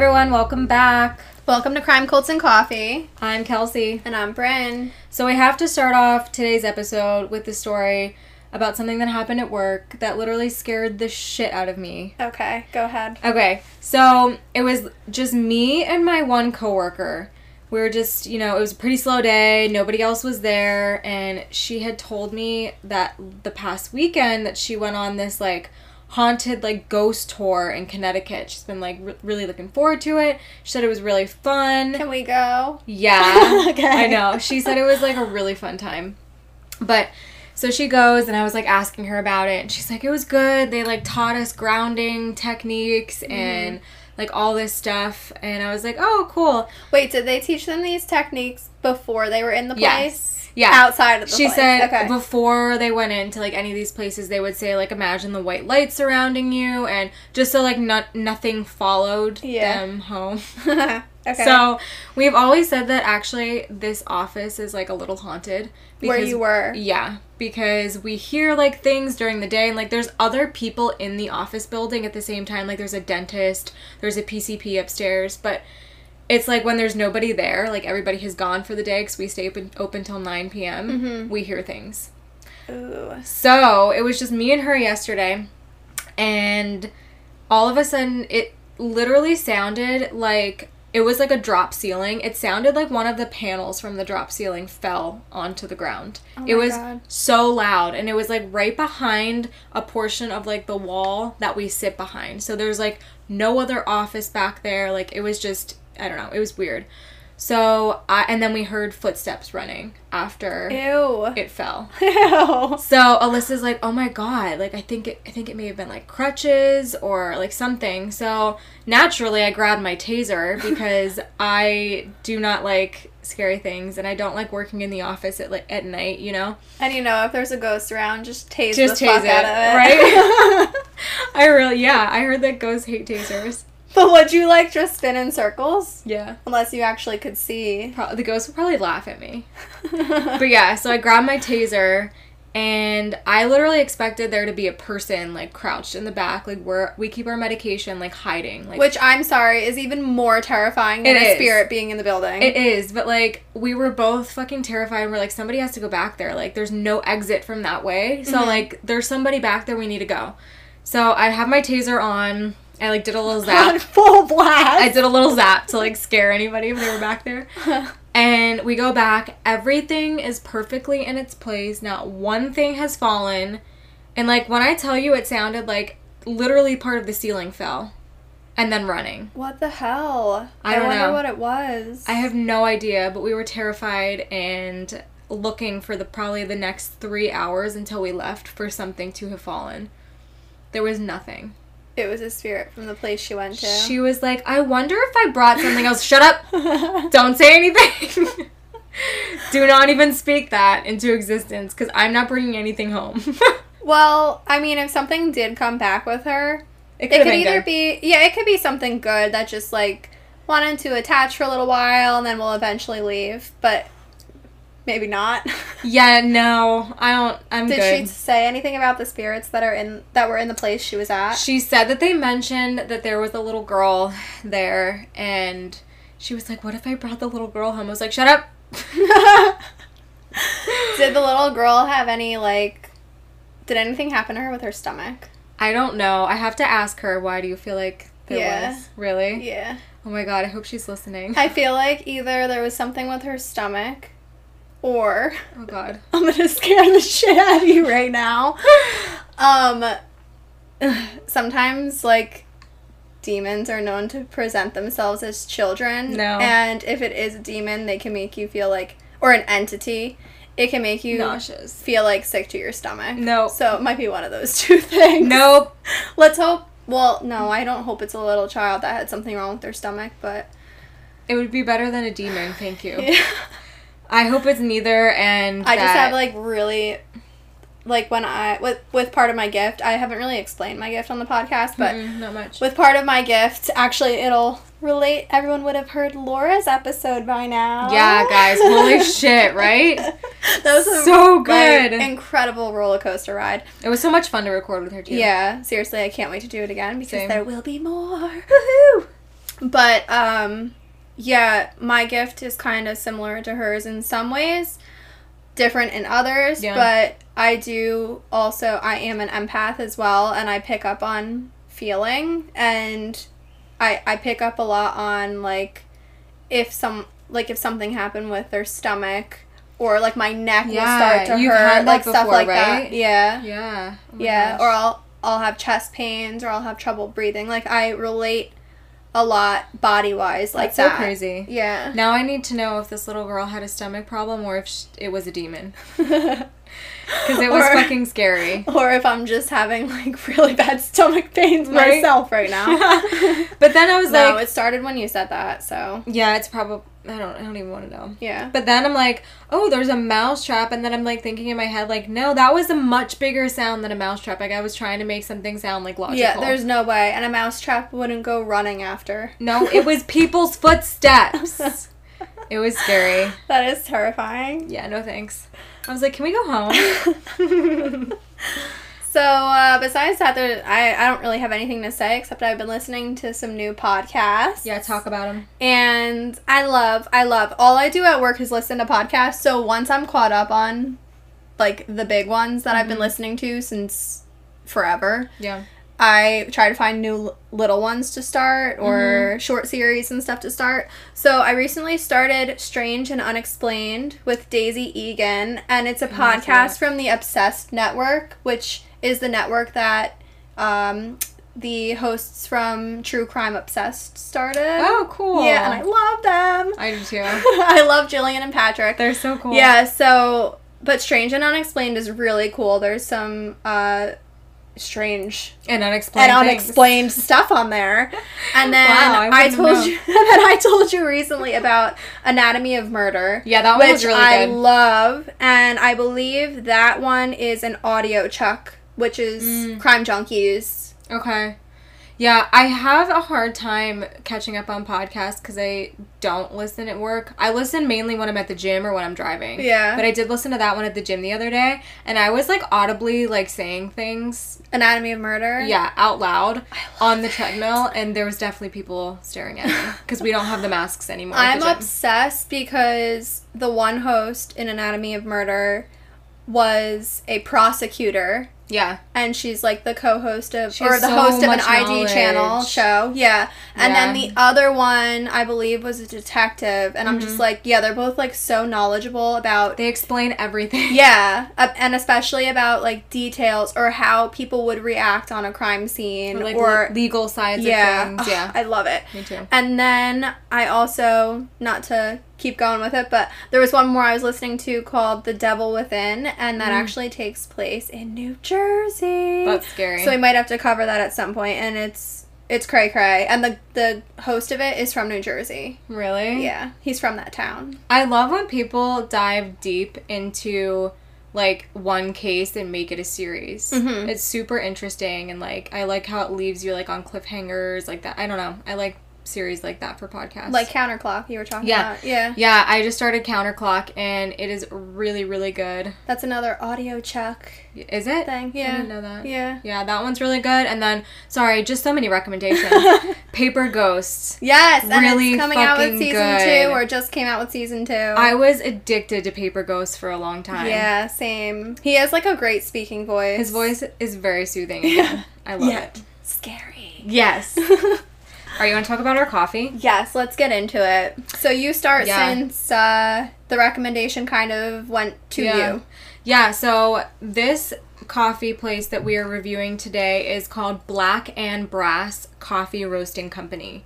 Hi everyone, welcome back. Welcome to Crime Cults and Coffee. I'm Kelsey. And I'm Bryn. So we have to start off today's episode with the story about something that happened at work that literally scared the shit out of me. Okay, go ahead. Okay, so it was just me and my one coworker. We were just, you know, it was a pretty slow day. Nobody else was there, and she had told me that the past weekend that she went on this like haunted like ghost tour in Connecticut. She's been like re- really looking forward to it. She said it was really fun. Can we go? Yeah. Okay. I know. She said it was like a really fun time. But so she goes and I was like asking her about it and she's like it was good. They like taught us grounding techniques Mm-hmm. and like all this stuff and I was like, "Oh, cool." Wait, did they teach them these techniques before they were in the place? Yes. Yeah. Outside of the She place. said okay. before they went into like any of these places, they would say like imagine the white light surrounding you, and just so like not nothing followed Yeah. them home. okay. So we've always said that actually this office is like a little haunted. Where you were. Yeah, because we hear like things during the day, and like there's other people in the office building at the same time. Like there's a dentist, there's a PCP upstairs, but it's like when there's nobody there, like everybody has gone for the day because we stay open, open till 9 p.m., Mm-hmm. we hear things. Ooh. So it was just me and her yesterday, and all of a sudden it literally sounded like it was like a drop ceiling. It sounded like one of the panels from the drop ceiling fell onto the ground. Oh it was God. so loud, and it was like right behind a portion of like the wall that we sit behind. So there's like no other office back there. Like it was just I don't know. It was weird. So I and then we heard footsteps running after Ew. it fell. Ew. So Alyssa's like, "Oh my god! Like I think it, I think it may have been like crutches or like something." So naturally, I grabbed my taser because I do not like scary things, and I don't like working in the office at like at night. You know, And you know, if there's a ghost around, just tase just the tase fuck it, out of it. right? I really, yeah, I heard that ghosts hate tasers. but would you like just spin in circles? Yeah, Unless you actually could see. Pro- the ghost would probably laugh at me. But yeah, so I grabbed my taser and I literally expected there to be a person like crouched in the back, like where we keep our medication, like hiding. Like Which I'm sorry is even more terrifying than a is. spirit being in the building. it is, but like we were both fucking terrified. And we're like, somebody has to go back there. Like there's no exit from that way. So Mhm. like there's somebody back there we need to go. So I have my taser on. I like did a little zap. on full blast. I did a little zap to like scare anybody if they were back there. And we go back. Everything is perfectly in its place. Not one thing has fallen. And like when I tell you, it sounded like literally part of the ceiling fell, and then running. What the hell? I don't wonder know. what it was. I have no idea, but we were terrified and looking for the probably the next three hours until we left for something to have fallen. There was nothing. It was a spirit from the place she went to. She was like, I wonder if I brought something else. Shut up! Don't say anything. Do not even speak that into existence because I'm not bringing anything home. well, I mean, if something did come back with her, it it could either good. be yeah, it could be something good that just like wanted to attach for a little while and then will eventually leave, but maybe not. Yeah, no, I don't. I'm did good. she say anything about the spirits that are in that were in the place she was at? She said that they mentioned that there was a little girl there, and she was like, "What if I brought the little girl home?" I was like, "Shut up." did the little girl have any like did anything happen to her with her stomach? I don't know. I have to ask her. Why do you feel like there Yeah. was? Really? Yeah. Oh my god. I hope she's listening. I feel like either there was something with her stomach or oh god. I'm gonna scare the shit out of you right now. Um sometimes like demons are known to present themselves as children. No. And if it is a demon, they can make you feel like or an entity, it can make you Nauseous. feel like sick to your stomach. Nope. So it might be one of those two things. Nope. Let's hope well, no, I don't hope it's a little child that had something wrong with their stomach, but It would be better than a demon. Thank you. yeah. I hope it's neither. And I just have like really like when I with with part of my gift, I haven't really explained my gift on the podcast, but Mm-mm, not much. with part of my gift, actually it'll relate everyone would have heard Laura's episode by now. Yeah, guys. Holy shit, right? that was a So like, good. incredible roller coaster ride. It was so much fun to record with her too. Yeah, seriously, I can't wait to do it again because Same. there will be more. Woohoo! But um yeah, my gift is kind of similar to hers in some ways, different in others, Yeah. but I do also I am an empath as well and I pick up on feeling and I I pick up a lot on like if some like if something happened with their stomach or like my neck will start to hurt like stuff like right? that. Yeah. Yeah. Oh Yeah, gosh. or I'll I'll have chest pains or I'll have trouble breathing. Like I relate a lot body wise like That's so crazy. Yeah. Now I need to know if this little girl had a stomach problem or if sh- it was a demon. Because it was Or- fucking scary. Or if I'm just having like really bad stomach pains Right? myself right now. but then I was no, like, no, it started when you said that. So yeah, it's probably I don't I don't even want to know. yeah. But then I'm like, oh, there's a mouse trap, and then I'm like thinking in my head, like, no, that was a much bigger sound than a mouse trap. Like I was trying to make something sound like logical. Yeah, there's no way, and a mousetrap wouldn't go running after. no, it was people's footsteps. it was scary. That is terrifying. Yeah, no thanks. I was like, can we go home? So uh, besides that, there, I I don't really have anything to say except I've been listening to some new podcasts. yeah, talk about them. and I love I love all I do at work is listen to podcasts. So once I'm caught up on like the big ones that I've been Mhm. listening to since forever, Yeah. I try to find new little ones to start or short series and stuff to start. So I recently started Strange and Unexplained with Daisy Egan, and it's a podcast from the Obsessed Network, which is the network that um, the hosts from True Crime Obsessed started. Oh, cool. Yeah, and I love them. I do too. I love Jillian and Patrick. They're so cool. Yeah, so but Strange and Unexplained is really cool. There's some uh strange And unexplained. and things. stuff on there. And then Wow, I I, told known. you then I told you recently about Anatomy of Murder. Yeah, that one was really I good. love, and I believe that one is an audiochuck, which is Mm. Crime Junkies. Okay. Yeah, I have a hard time catching up on podcasts because I don't listen at work. I listen mainly when I'm at the gym or when I'm driving. Yeah. But I did listen to that one at the gym the other day, and I was like audibly like saying things, Anatomy of Murder. yeah, out loud on the treadmill, and there was definitely people staring at me because we don't have the masks anymore. I'm obsessed because the one host in Anatomy of Murder was a prosecutor Yeah. and she's like the co-host of She or the so host of an ID channel show. Yeah. And then the other one I believe was a detective and I'm Mm-hmm. just like, yeah, they're both like so knowledgeable about They explain everything. yeah, uh, and especially about like details or how people would react on a crime scene Or, like or le- legal sides yeah, of things. Yeah. I love it. Me too. And then I also, not to keep going with it, but there was one more I was listening to called The Devil Within, and that Mm. actually takes place in New Jersey. That's scary. So we might have to cover that at some point, and it's it's cray cray. And the the host of it is from New Jersey. really? Yeah, he's from that town. I love when people dive deep into like one case and make it a series. Mhm. It's super interesting and like I like how it leaves you like on cliffhangers like that. I don't know. I like series like that for podcasts. Like Counterclock, you were talking Yeah. about. Yeah. yeah, I just started Counterclock and it is really really good. That's another audiochuck Is it? thing. I Yeah. didn't know that. Yeah. Yeah, that one's really good. And then sorry, just so many recommendations. Paper Ghosts. Yes, and Really it's coming out with season good. two, or just came out with season two. I was addicted to Paper Ghosts for a long time. Yeah, same. He has like a great speaking voice. His voice is very soothing. Yeah. I love Yet it. scary. Yes. Are you want to talk about our coffee? yes, let's get into it. So you start Yeah. since uh, the recommendation kind of went to Yeah. you. Yeah, so this coffee place that we are reviewing today is called Black and Brass Coffee Roasting Company.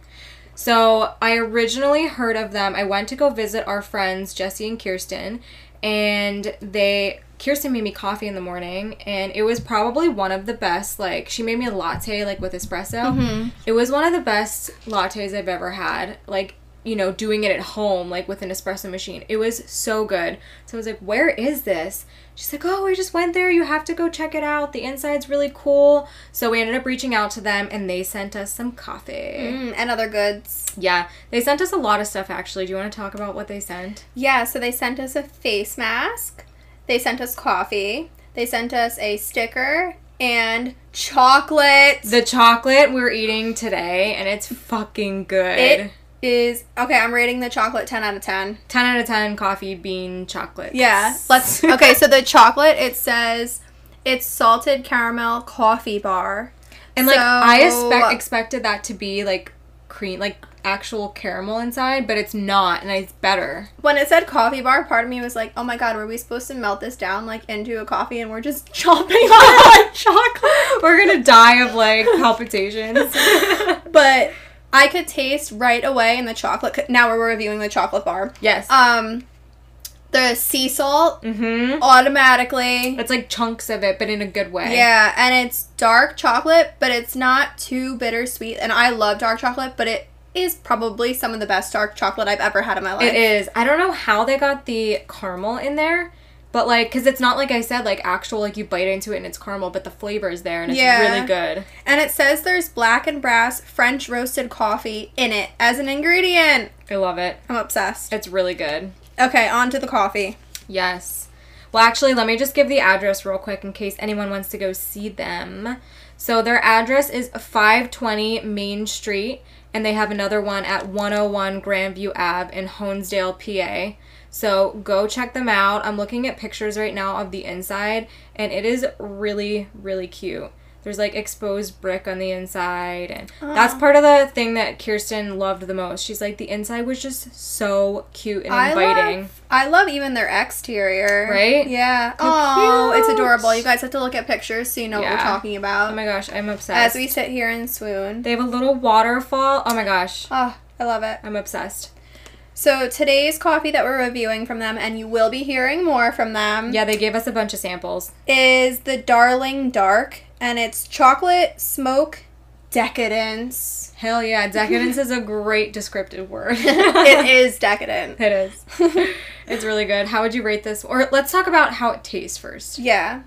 So I originally heard of them. I went to go visit our friends Jesse and Kirsten, and they Kirsten made me coffee in the morning, and it was probably one of the best. Like she made me a latte, like with espresso. Mhm. It was one of the best lattes I've ever had. Like you know, doing it at home, like with an espresso machine. It was so good. So I was like, "Where is this?" She's like, "Oh, we just went there. You have to go check it out. The inside's really cool." So we ended up reaching out to them, and they sent us some coffee. Mm, and other goods. Yeah, they sent us a lot of stuff. Actually, do you want to talk about what they sent? Yeah, so they sent us a face mask. They sent us coffee. They sent us a sticker and chocolate. The chocolate we're eating today, and it's fucking good. It is okay. I'm rating the chocolate ten out of ten. 10 out of 10 coffee bean chocolate. Yeah. Let's. Okay, so the chocolate it says it's salted caramel coffee bar. And like I So- expect expected that to be like cream, like actual caramel inside, but it's not, and it's better. When it said coffee bar, part of me was like, "Oh my god, were we supposed to melt this down like into a coffee and we're just chomping on chocolate?" We're gonna die of like palpitations. But I could taste right away in the chocolate. Now we're reviewing the chocolate bar. yes. Um, the sea salt mm-hmm. automatically. It's like chunks of it, but in a good way. Yeah, and it's dark chocolate, but it's not too bittersweet. And I love dark chocolate, but it is probably some of the best dark chocolate I've ever had in my life. It is. I don't know how they got the caramel in there, but like, cause it's not like I said, like actual like you bite into it and it's caramel, but the flavor is there and it's Yeah. really good. And it says there's black and brass French roasted coffee in it as an ingredient. I love it. I'm obsessed. It's really good. Okay, on to the coffee. Yes. Well, actually, let me just give the address real quick in case anyone wants to go see them. So their address is 520 Main Street, and they have another one at 101 Grandview Ave in Honesdale, PA. So go check them out. I'm looking at pictures right now of the inside, and it is really, really cute. There's like exposed brick on the inside, and oh. that's part of the thing that Kirsten loved the most. She's like, the inside was just so cute and I inviting. love, I love even their exterior. Right? Yeah. Oh, it's adorable. You guys have to look at pictures so you know what we're talking about. Oh my gosh, I'm obsessed. As we sit here and swoon. they have a little waterfall. Oh my gosh, Oh, I love it. I'm obsessed. So today's coffee that we're reviewing from them, and you will be hearing more from them, Yeah, they gave us a bunch of samples. is the Darling Dark, and it's chocolate smoke decadence. Hell yeah, decadence is a great descriptive word. it is decadent. It is. it's really good. How would you rate this? Or let's talk about how it tastes first. Yeah.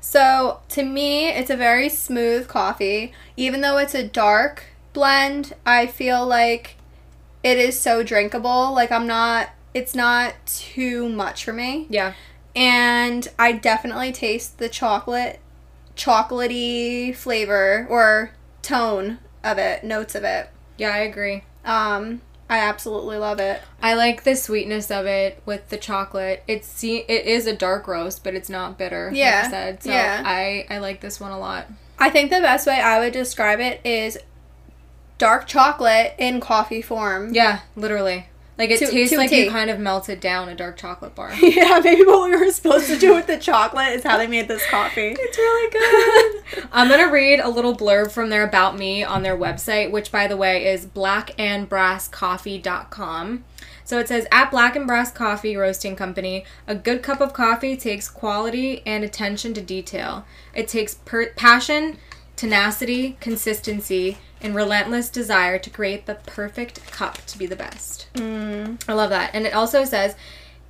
So to me, it's a very smooth coffee. Even though it's a dark blend, I feel like it is so drinkable. Like I'm not. It's not too much for me. Yeah. and I definitely taste the chocolate, chocolatey flavor or tone of it, notes of it. Yeah, I agree. Um, I absolutely love it. I like the sweetness of it with the chocolate. It's see it is a dark roast, but it's not bitter. Yeah, Like I said. So yeah. I I like this one a lot. I think the best way I would describe it is dark chocolate in coffee form. Yeah, literally. Like it To- tastes to like you kind of melted down a dark chocolate bar. yeah, maybe what we were supposed to do with the chocolate is how they made this coffee. It's really good. I'm going to read a little blurb from their About Me on their website, which, by the way, is blackandbrasscoffee.com. So it says At Black and Brass Coffee Roasting Company, a good cup of coffee takes quality and attention to detail. It takes per- passion, tenacity, consistency, and relentless desire to create the perfect cup to be the best. Mm. I love that. And it also says,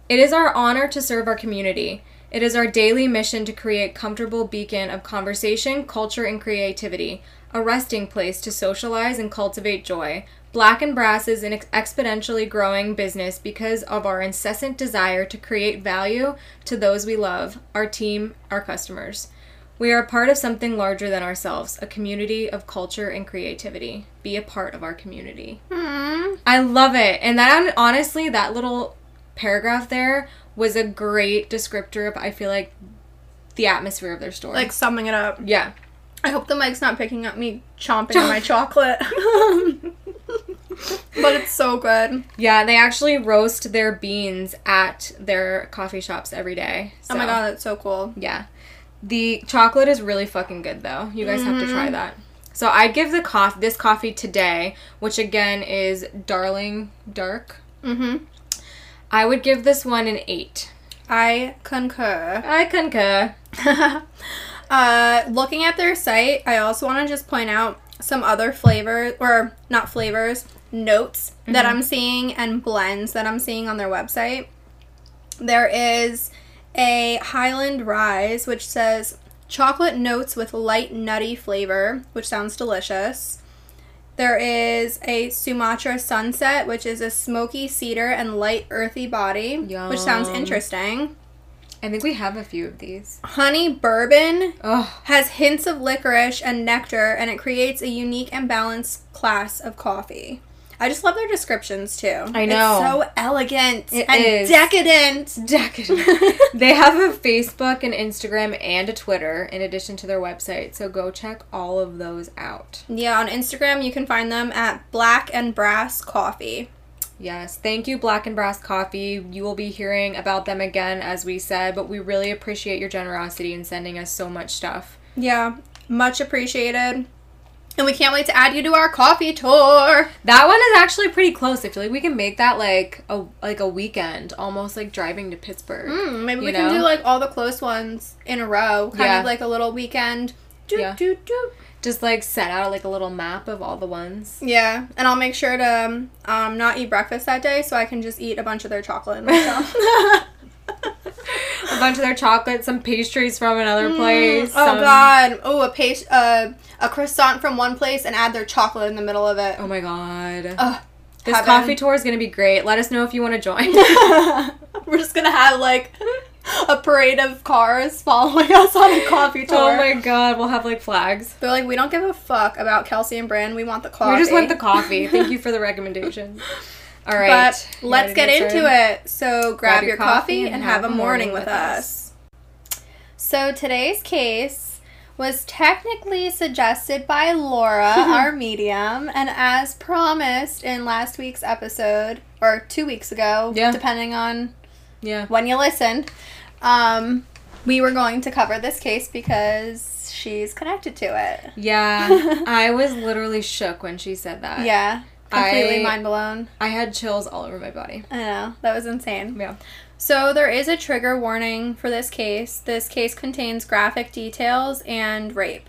it is our honor to serve our community. It is our daily mission to create comfortable beacon of conversation, culture, and creativity, a resting place to socialize and cultivate joy. Black and Brass is an ex- exponentially growing business because of our incessant desire to create value to those we love, our team, our customers. We are a part of something larger than ourselves, a community of culture and creativity. Be a part of our community. Mm. I love it. And that honestly, that little paragraph there was a great descriptor of I feel like the atmosphere of their store. Like summing it up. yeah. I hope the mic's not picking up me chomping on my chocolate. but it's so good. Yeah, they actually roast their beans at their coffee shops every day. Oh my god, that's so cool. Yeah. The chocolate is really fucking good though. You guys have to try that. So I give the coffee this coffee today, which again is Darling Dark. Mm-hmm. I would give this one an 8. I concur. I concur. uh, looking at their site, I also want to just point out some other flavors, or not flavors, notes that I'm seeing and blends that I'm seeing on their website. There is a Highland Rise, which says chocolate notes with light nutty flavor, which sounds delicious. There is a Sumatra Sunset, which is a smoky cedar and light earthy body, which sounds interesting. I think we have a few of these. Honey bourbon Oh, has hints of licorice and nectar, and it creates a unique and balanced class of coffee. I just love their descriptions too. I know. It's so elegant It and is. decadent. decadent. they have a Facebook and Instagram and a Twitter in addition to their website, so go check all of those out. Yeah, on Instagram you can find them at Black and Brass Coffee. Yes, thank you, Black and Brass Coffee. You will be hearing about them again, as we said, but we really appreciate your generosity in sending us so much stuff. Yeah, much appreciated. And we can't wait to add you to our coffee tour. That one is actually pretty close. I feel like we can make that like a like a weekend, almost like driving to Pittsburgh. Mm, maybe we can do like all the close ones in a row, kind Yeah. of like a little weekend. Doot, Yeah. doot. Just like set out like a little map of all the ones. Yeah, and I'll make sure to um, um, not eat breakfast that day so I can just eat a bunch of their chocolate myself. A bunch of their chocolate, some pastries from another place. oh some- god. Oh, a pastry, uh, a croissant from one place and add their chocolate in the middle of it. Oh my god. Ugh, this heaven. coffee tour is gonna be great. Let us know if you want to join. We're just gonna have like a parade of cars following us on a coffee oh tour. oh my god, we'll have like flags. They're like, we don't give a fuck about Kelsey and Bryn. We want the coffee. We just want the coffee. Thank you for the recommendation. All right. But let's get, into it. So grab, your, coffee, and have a morning with us. So today's case was technically suggested by Laura, our medium, and as promised in last week's episode or two weeks ago, Yeah. depending on Yeah. when you listened, um, we were going to cover this case because she's connected to it. Yeah. I was literally shook when she said that. Yeah, completely I- mind blown. I had chills all over my body. I know that was insane. Yeah. So there is a trigger warning for this case. This case contains graphic details and rape.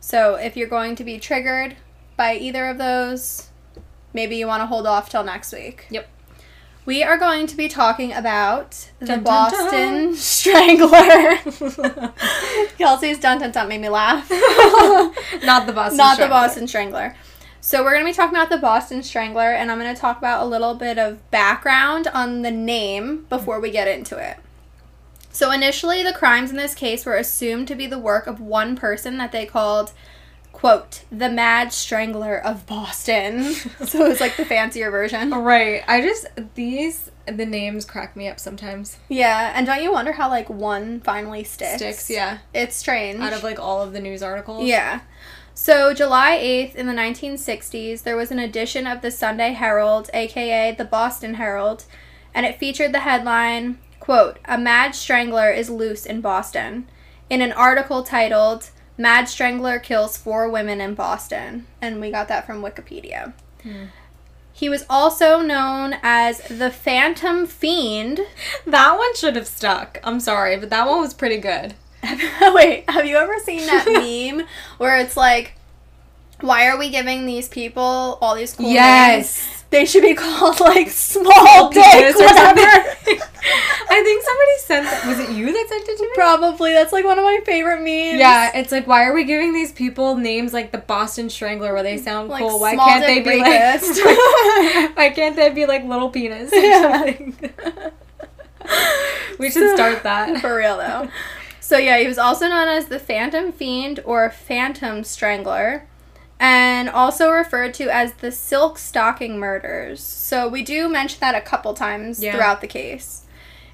So if you're going to be triggered by either of those, maybe you want to hold off till next week. Yep. We are going to be talking about the Dun, Boston dun. Strangler. Kelsey's dun dun dun made me laugh. Not the Boston. Not the Boston Strangler. So we're going to be talking about the Boston Strangler, and I'm going to talk about a little bit of background on the name before we get into it. So initially, the crimes in this case were assumed to be the work of one person that they called, quote, the Mad Strangler of Boston. so it was like the fancier version. Right. I just these the names crack me up sometimes. Yeah, and don't you wonder how like one finally sticks? Sticks, yeah. It's strange. Out of like all of the news articles. Yeah. So, July 8th in the 1960s, there was an edition of the Sunday Herald, aka the Boston Herald, and it featured the headline, quote, A mad strangler is loose in Boston, in an article titled, Mad Strangler Kills Four Women in Boston. And we got that from Wikipedia. Hmm. He was also known as the Phantom Fiend. That one should have stuck. I'm sorry, but that one was pretty good. Wait, have you ever seen that meme where it's like, why are we giving these people all these cool Yes. names? They should be called like small dicks, or whatever. something. I think somebody sent that. Was it you that sent it to me? Probably that's like one of my favorite memes. Yeah, it's like why are we giving these people names like the Boston Strangler where they sound Like cool? Why can't they be rapist. like Why can't they be like little penis or Yeah. something? we should start that. For real though. So yeah, he was also known as the Phantom Fiend or Phantom Strangler, and also referred to as the Silk Stocking Murders. So we do mention that a couple times Yeah. throughout the case.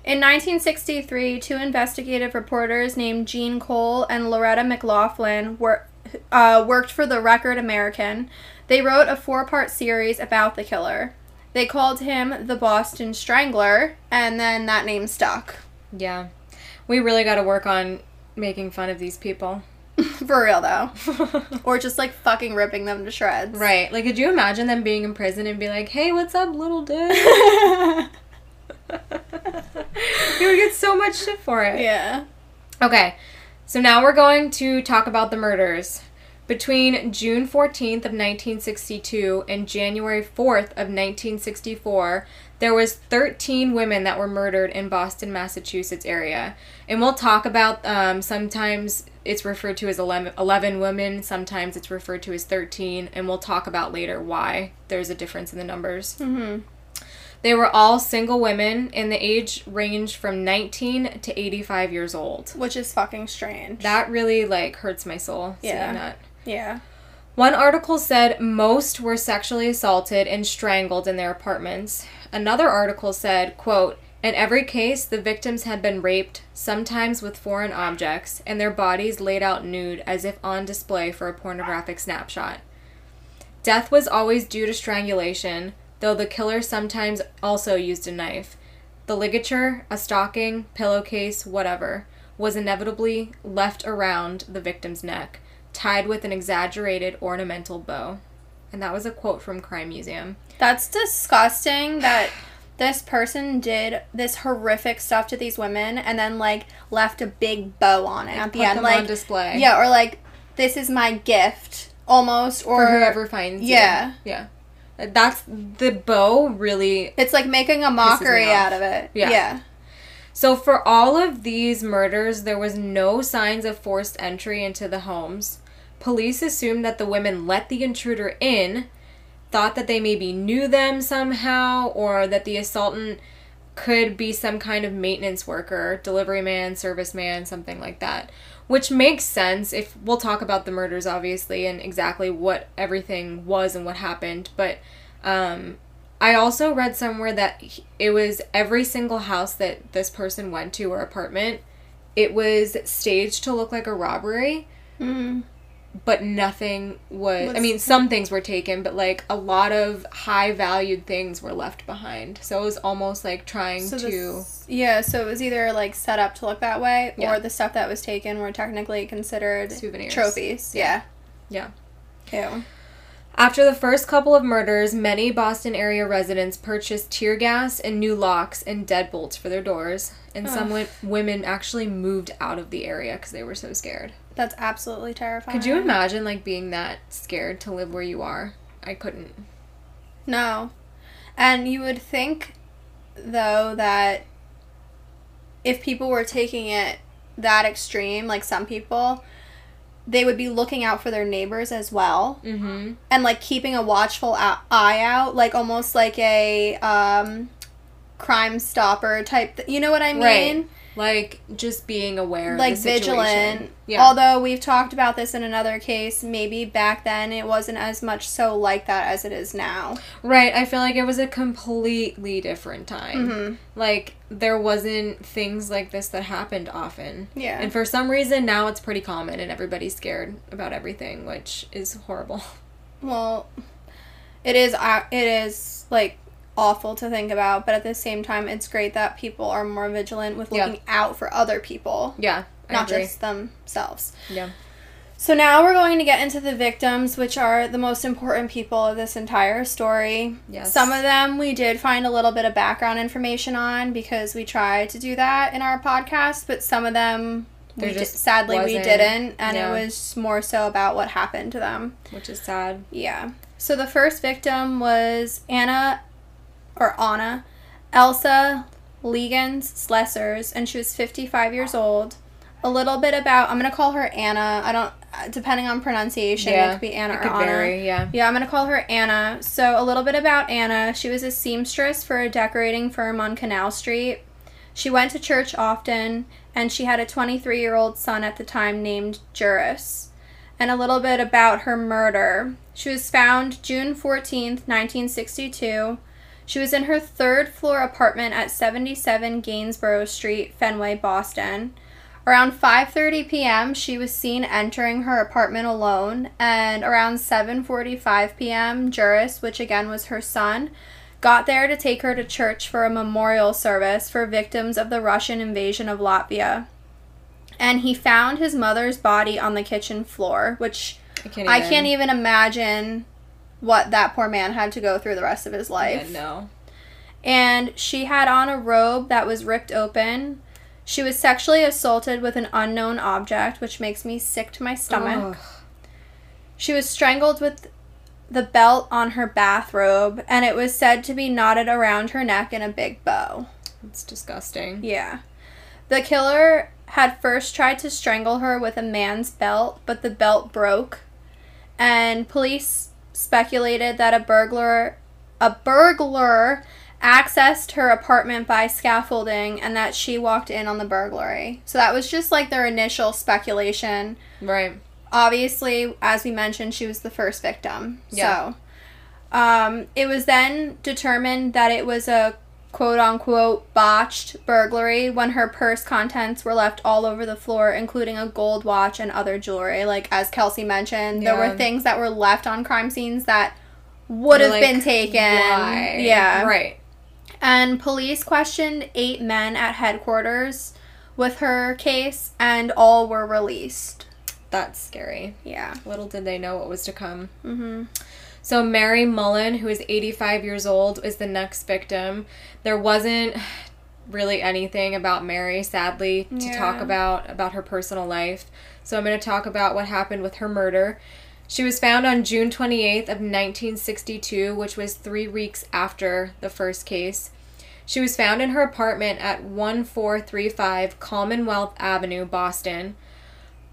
In 1963, two investigative reporters named Jean Cole and Loretta McLaughlin were, uh, worked for the Record American. They wrote a four part series about the killer. They called him the Boston Strangler, and then that name stuck. Yeah. We really got to work on making fun of these people. For real though. or just like fucking ripping them to shreds. right. Like could you imagine them being in prison and be like, "Hey, what's up, little dude?" you would get so much shit for it. yeah. Okay, so now we're going to talk about the murders. Between June 14th of 1962 and January 4th of 1964, there was 13 women that were murdered in Boston, Massachusetts area. And we'll talk about um, sometimes it's referred to as 11, 11 women, sometimes it's referred to as 13, and we'll talk about later why there's a difference in the numbers. Mm-hmm. They were all single women, and the age ranged from 19 to 85 years old. Which is fucking strange. That really like hurts my soul Yeah. seeing that. yeah. One article said most were sexually assaulted and strangled in their apartments. Another article said, quote, in every case, the victims had been raped, sometimes with foreign objects, and their bodies laid out nude as if on display for a pornographic snapshot. Death was always due to strangulation, though the killer sometimes also used a knife. The ligature, a stocking, pillowcase, whatever, was inevitably left around the victim's neck, tied with an exaggerated ornamental bow. And that was a quote from Crime Museum. That's disgusting that this person did this horrific stuff to these women and then like left a big bow on it at the Put end like on display. yeah or like this is my gift almost or For whoever finds you. Yeah. Yeah. That's the bow really it's like making a mockery out of it Yeah. yeah So, for all of these murders, there was no signs of forced entry into the homes. Police assumed that the women let the intruder in, thought that they maybe knew them somehow, or that the assaultant could be some kind of maintenance worker, delivery man, serviceman, something like that. Which makes sense if we'll talk about the murders, obviously, and exactly what everything was and what happened. But um, I also read somewhere that it was every single house that this person went to or apartment, it was staged to look like a robbery, mm. But nothing was. I mean, some things were taken, but like a lot of high valued things were left behind. So it was almost like trying so to. this, yeah so it was either like set up to look that way Yeah. or the stuff that was taken were technically considered Souvenirs. trophies yeah Yeah. Ew. After the first couple of murders, many Boston area residents purchased tear gas and new locks and deadbolts for their doors, and some women actually moved out of the area because they were so scared. That's absolutely terrifying Could you imagine like being that scared to live where you are? I couldn't. No. And you would think, though, that if people were taking it that extreme, like some people, they would be looking out for their neighbors as well Mm-hmm. and like keeping a watchful eye out, like almost like a um, crime stopper type. Th- you know what I mean? Right. Like just being aware, Like of the situation. vigilant. Yeah. Although we've talked about this in another case, maybe back then it wasn't as much so like that as it is now. right. I feel like it was a completely different time. hmm Like there wasn't things like this that happened often. Yeah. And for some reason now it's pretty common and everybody's scared about everything, which is horrible. Well, it is. uh, It is like awful to think about, but at the same time, it's great that people are more vigilant with Yeah. looking out for other people, Yeah. I not agree. just themselves. Yeah. So now we're going to get into the victims, which are the most important people of this entire story. Yes. Some of them we did find a little bit of background information on because we tried to do that in our podcast, but some of them There we di- just sadly we didn't, and yeah. it was more so about what happened to them. Which is sad. Yeah. So the first victim was Anna, or Anna, Elsa Legans Slesers, and she was 55 years old. A little bit about, I'm going to call her Anna. I don't, uh, depending on pronunciation, yeah, it could be Anna It or could Anna. vary, yeah. Yeah, I'm going to call her Anna. So, a little bit about Anna. She was a seamstress for a decorating firm on Canal Street. She went to church often, and she had a 23 year old son at the time named Juris. And a little bit about her murder. She was found June 14th, 1962. She was in her third floor apartment at 77 Gainsborough Street, Fenway, Boston. Around 5:30 p.m., she was seen entering her apartment alone, and around 7:45 p.m., Juris, which again was her son, got there to take her to church for a memorial service for victims of the Russian invasion of Latvia. And he found his mother's body on the kitchen floor, which I can't even. I can't even imagine what that poor man had to go through the rest of his life Yeah, no. and she had on a robe that was ripped open. She was sexually assaulted with an unknown object, which makes me sick to my stomach. Ugh. She was strangled with the belt on her bathrobe, and it was said to be knotted around her neck in a big bow. It's disgusting. Yeah. The killer had first tried to strangle her with a man's belt, but the belt broke. And police speculated that a burglar a burglar accessed her apartment by scaffolding and that she walked in on the burglary. So that was just like their initial speculation. Right. Obviously, as we mentioned, she was the first victim. Yeah. So um, it was then determined that it was a quote unquote botched burglary when her purse contents were left all over the floor, including a gold watch and other jewelry. Like, as Kelsey mentioned, there were things that were left on crime scenes that would have Like, been taken. Why? Yeah. Right. And police questioned eight men at headquarters with her case, and all were released. That's scary. Yeah. Little did they know what was to come. Mm-hmm. So Mary Mullen, who is 85 years old, is the next victim. There wasn't really anything about Mary, sadly, to Yeah. talk about about her personal life. So I'm going to talk about what happened with her murder. She was found on June 28th of 1962, which was 3 weeks after the first case. She was found in her apartment at 1435 Commonwealth Avenue, Boston.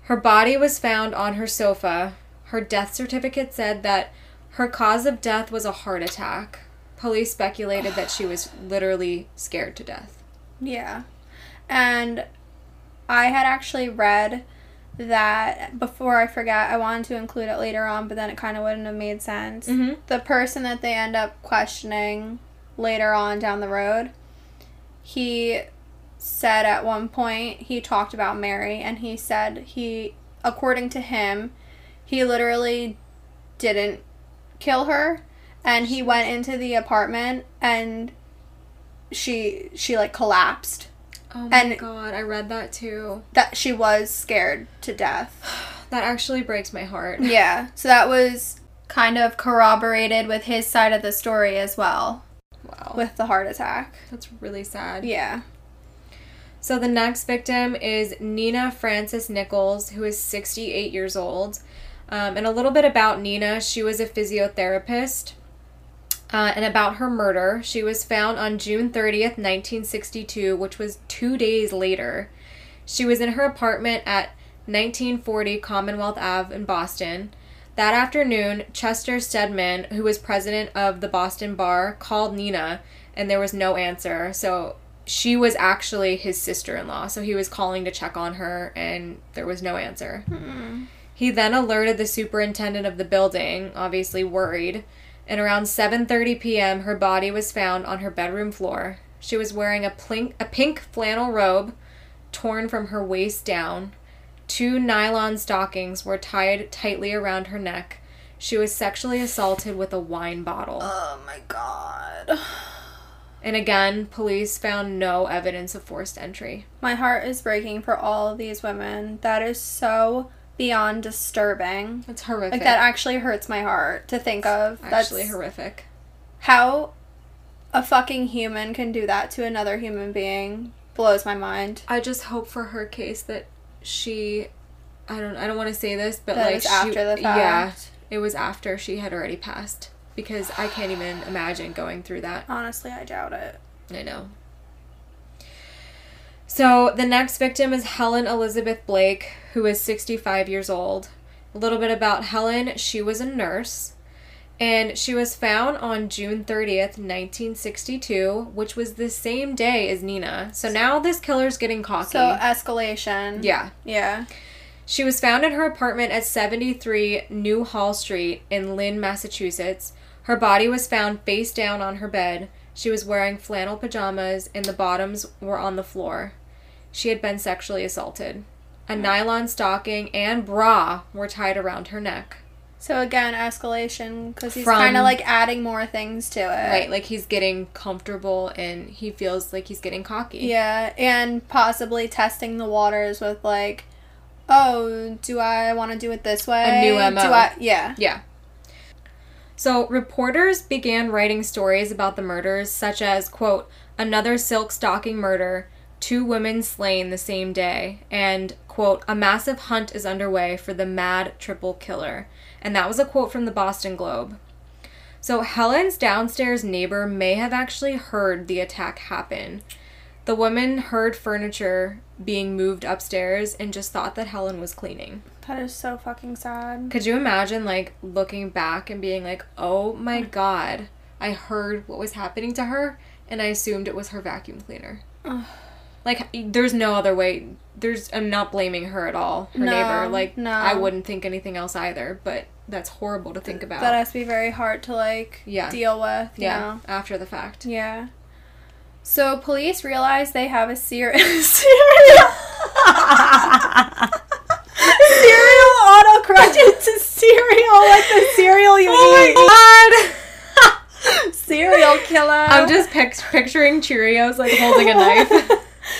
Her body was found on her sofa. Her death certificate said that her cause of death was a heart attack. Police speculated that she was literally scared to death. Yeah. And I had actually read that before I forget, I wanted to include it later on, but then it kind of wouldn't have made sense. Mm-hmm. The person that they end up questioning later on down the road, he said at one point, he talked about Mary, and he said he, according to him, he literally didn't kill her and he went into the apartment and she she like collapsed Oh my And- god, I read that too. that she was scared to death That actually breaks my heart. yeah so that was kind of corroborated with his side of the story as well Wow. with the heart attack That's really sad. yeah So the next victim is Nina Frances Nichols, who is 68 years old. Um, and a little bit about Nina, she was a physiotherapist. Uh, and about her murder, she was found on June 30th, 1962, which was two days later. She was in her apartment at 1940 Commonwealth Ave in Boston. That afternoon, Chester Stedman, who was president of the Boston Bar, called Nina, and there was no answer. So she was actually his sister in law. So he was calling to check on her, and there was no answer. He then alerted the superintendent of the building, obviously worried, and around 7:30 p.m. her body was found on her bedroom floor. She was wearing a pink, a pink flannel robe torn from her waist down. Two nylon stockings were tied tightly around her neck. She was sexually assaulted with a wine bottle. oh my god And again, police found no evidence of forced entry. my heart is breaking for all of these women that is so beyond disturbing That's horrific. like that actually hurts my heart to think of that's actually horrific. how a fucking human can do that to another human being blows my mind I just hope for her case that she I don't I don't want to say this, but That like was she- after the fact. Yeah, it was after she had already passed because I can't even imagine going through that. honestly i doubt it I know. So the next victim is Helen Elizabeth Blake, who is 65 years old. A little bit about Helen. She was a nurse. And she was found on June 30th, 1962, which was the same day as Nina. So now this killer's getting cocky. so escalation yeah. yeah She was found in her apartment at 73 Newhall Street in Lynn, Massachusetts. Her body was found face down on her bed. She was wearing flannel pajamas and the bottoms were on the floor. She had been sexually assaulted. A hmm. nylon stocking and bra were tied around her neck. So again, escalation because he's kind of like adding more things to it. Right, like he's getting comfortable and he feels like he's getting cocky. Yeah, and possibly testing the waters with like, oh, do I want to do it this way? A new MO. Do I? Yeah. Yeah. So reporters began writing stories about the murders, such as, quote, another silk stocking murder, two women slain the same day, and, quote, a massive hunt is underway for the mad triple killer. And that was a quote from the Boston Globe. So Helen's downstairs neighbor may have actually heard the attack happen. The woman heard furniture being moved upstairs and just thought that Helen was cleaning. That is so fucking sad. Could you imagine like looking back and being like, "Oh my mm. god, I heard what was happening to her and I assumed it was her vacuum cleaner. Ugh. Like, there's no other way. There's. I'm not blaming her at all. Her No, neighbor. Like, no. I wouldn't think anything else either. But that's horrible to think about. That has to be very hard to like Yeah. deal with. You yeah. Know? After the fact. Yeah. So police realize they have a ser- cereal cereal autocorrect into cereal like the cereal you oh eat. Oh god! Serial killer. I'm just pic- picturing Cheerios like holding a knife.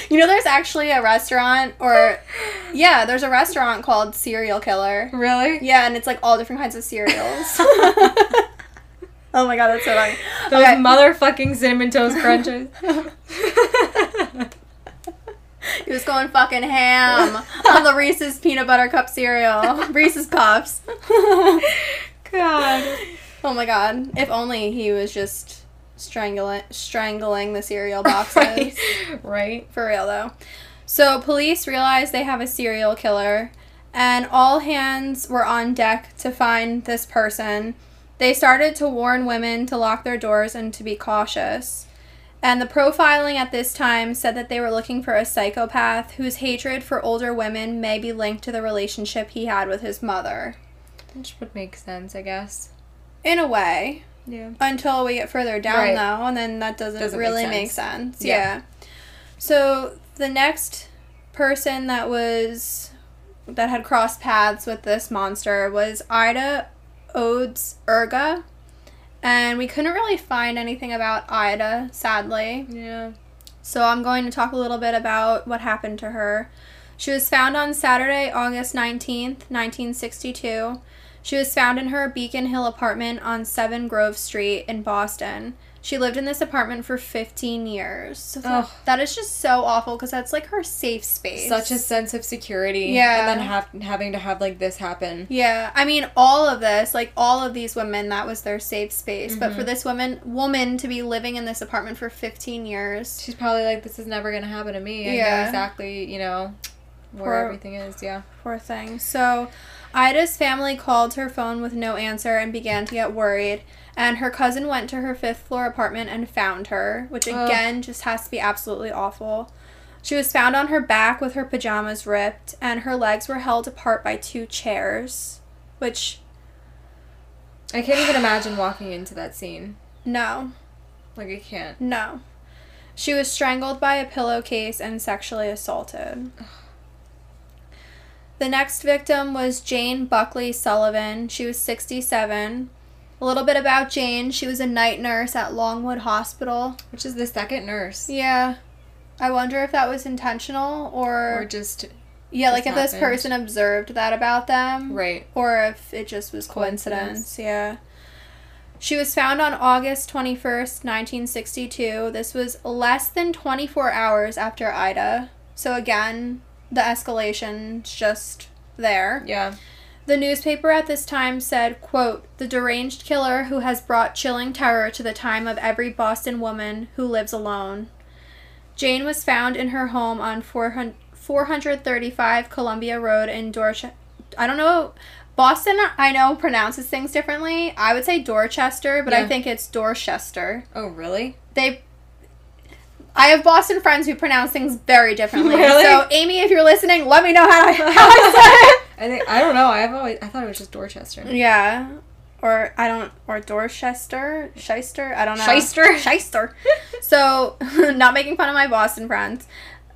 You know, there's actually a restaurant, or yeah, there's a restaurant called Serial Killer. really? Yeah, and it's like all different kinds of cereals. oh my god, that's so funny. Those Okay. motherfucking cinnamon toast crunches. He was going fucking ham on the Reese's peanut butter cup cereal. Reese's Puffs. God. oh my god. If only he was just strangling strangling the cereal boxes. right. Right. For real though. So police realize they have a serial killer and all hands were on deck to find this person. They started to warn women to lock their doors and to be cautious. And the profiling at this time said that they were looking for a psychopath whose hatred for older women may be linked to the relationship he had with his mother. Which would make sense, I guess. In a way, Yeah. until we get further down Right. though and then that doesn't, Doesn't really make sense. sense, Yeah. yeah so the next person that was that had crossed paths with this monster was ida odes Irga and we couldn't really find anything about ida sadly Yeah. so I'm going to talk a little bit about what happened to her. She was found on Saturday, August 19th, 1962. She was found in her Beacon Hill apartment on 7 Grove Street in Boston. She lived in this apartment for 15 years. So that, is just so awful because that's like her safe space. Such a sense of security. Yeah. And then have, having to have like this happen. Yeah, I mean all of this, like all of these women, that was their safe space. But Mm-hmm. for this woman woman to be living in this apartment for 15 years, She's probably like, this is never gonna happen to me. I know Yeah. exactly, you know, where Poor- everything is. Yeah. Poor thing. So, Ida's family called her phone with no answer and began to get worried. And her cousin went to her fifth floor apartment and found her, which Ugh. again just has to be absolutely awful. She was found on her back with her pajamas ripped, and her legs were held apart by two chairs. Which, I can't even imagine walking into that scene. no, Like, I can't. no. She was strangled by a pillowcase and sexually assaulted. The next victim was Jane Buckley Sullivan. She was 67. A little bit about Jane. She was a night nurse at Longwood Hospital. Which is the second nurse. Yeah. I wonder if that was intentional or, Or just, yeah, like if just this person observed that about them right. or if it just was coincidence. Coincidence. Yeah. She was found on August 21st, 1962. This was less than 24 hours after Ida. So again, the escalation's just there. Yeah. The newspaper at this time said, quote, "The deranged killer who has brought chilling terror to the time of every Boston woman who lives alone." Jane was found in her home on 400 435 Columbia Road in Dorchester. I don't know. Boston, I know, pronounces things differently. I would say Dorchester, but I think it's Dorchester. Oh, really? They. I have Boston friends who pronounce things very differently. Really? So, Amy, if you're listening, let me know how I, how I I think, I don't know. I've always, I thought it was just Dorchester. Yeah. Or, I don't, or Dorchester? Shyster? I don't know. Shyster? Shyster. so, not making fun of my Boston friends.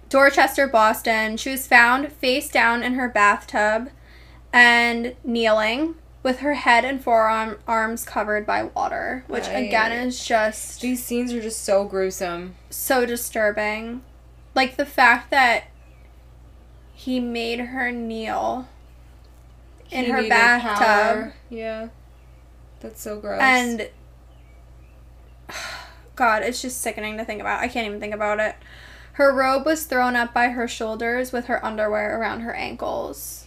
Dorchester, Boston. She was found face down in her bathtub and kneeling with her head and forearm arms covered by water, which again is just These scenes are just so gruesome. so disturbing. Like the fact that he made her kneel in He her bathtub power. Yeah. That's so gross. and God, it's just sickening to think about. I can't even think about it. Her robe was thrown up by her shoulders with her underwear around her ankles.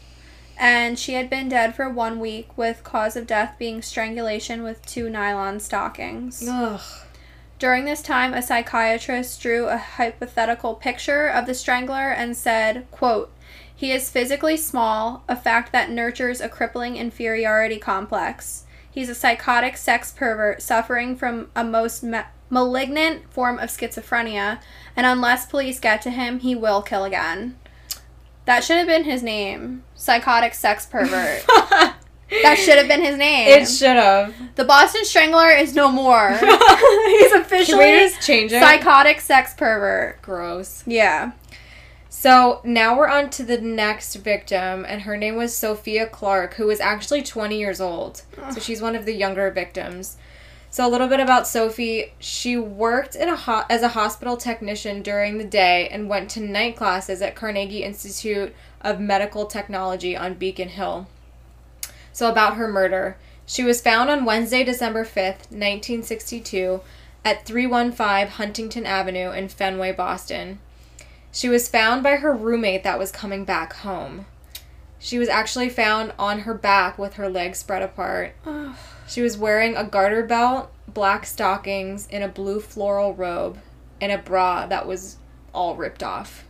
And she had been dead for one week, with cause of death being strangulation with two nylon stockings. Ugh. During this time, a psychiatrist drew a hypothetical picture of the strangler and said, quote, He is physically small, a fact that nurtures a crippling inferiority complex. He's a psychotic sex pervert suffering from a most me- malignant form of schizophrenia, and unless police get to him, he will kill again. That should have been his name. Psychotic sex pervert. that should have been his name. It should have. the Boston Strangler is no more. He's officially we just change it? psychotic sex pervert. Gross. Yeah. So now we're on to the next victim, and her name was Sophia Clark, who was actually 20 years old. So she's one of the younger victims. So a little bit about Sophie. She worked in a ho- as a hospital technician during the day and went to night classes at Carnegie Institute of Medical Technology on Beacon Hill. So about her murder. She was found on Wednesday, December 5th, 1962, at 315 Huntington Avenue in Fenway, Boston. She was found by her roommate that was coming back home. She was actually found on her back with her legs spread apart. She was wearing a garter belt, black stockings, and a blue floral robe, and a bra that was all ripped off.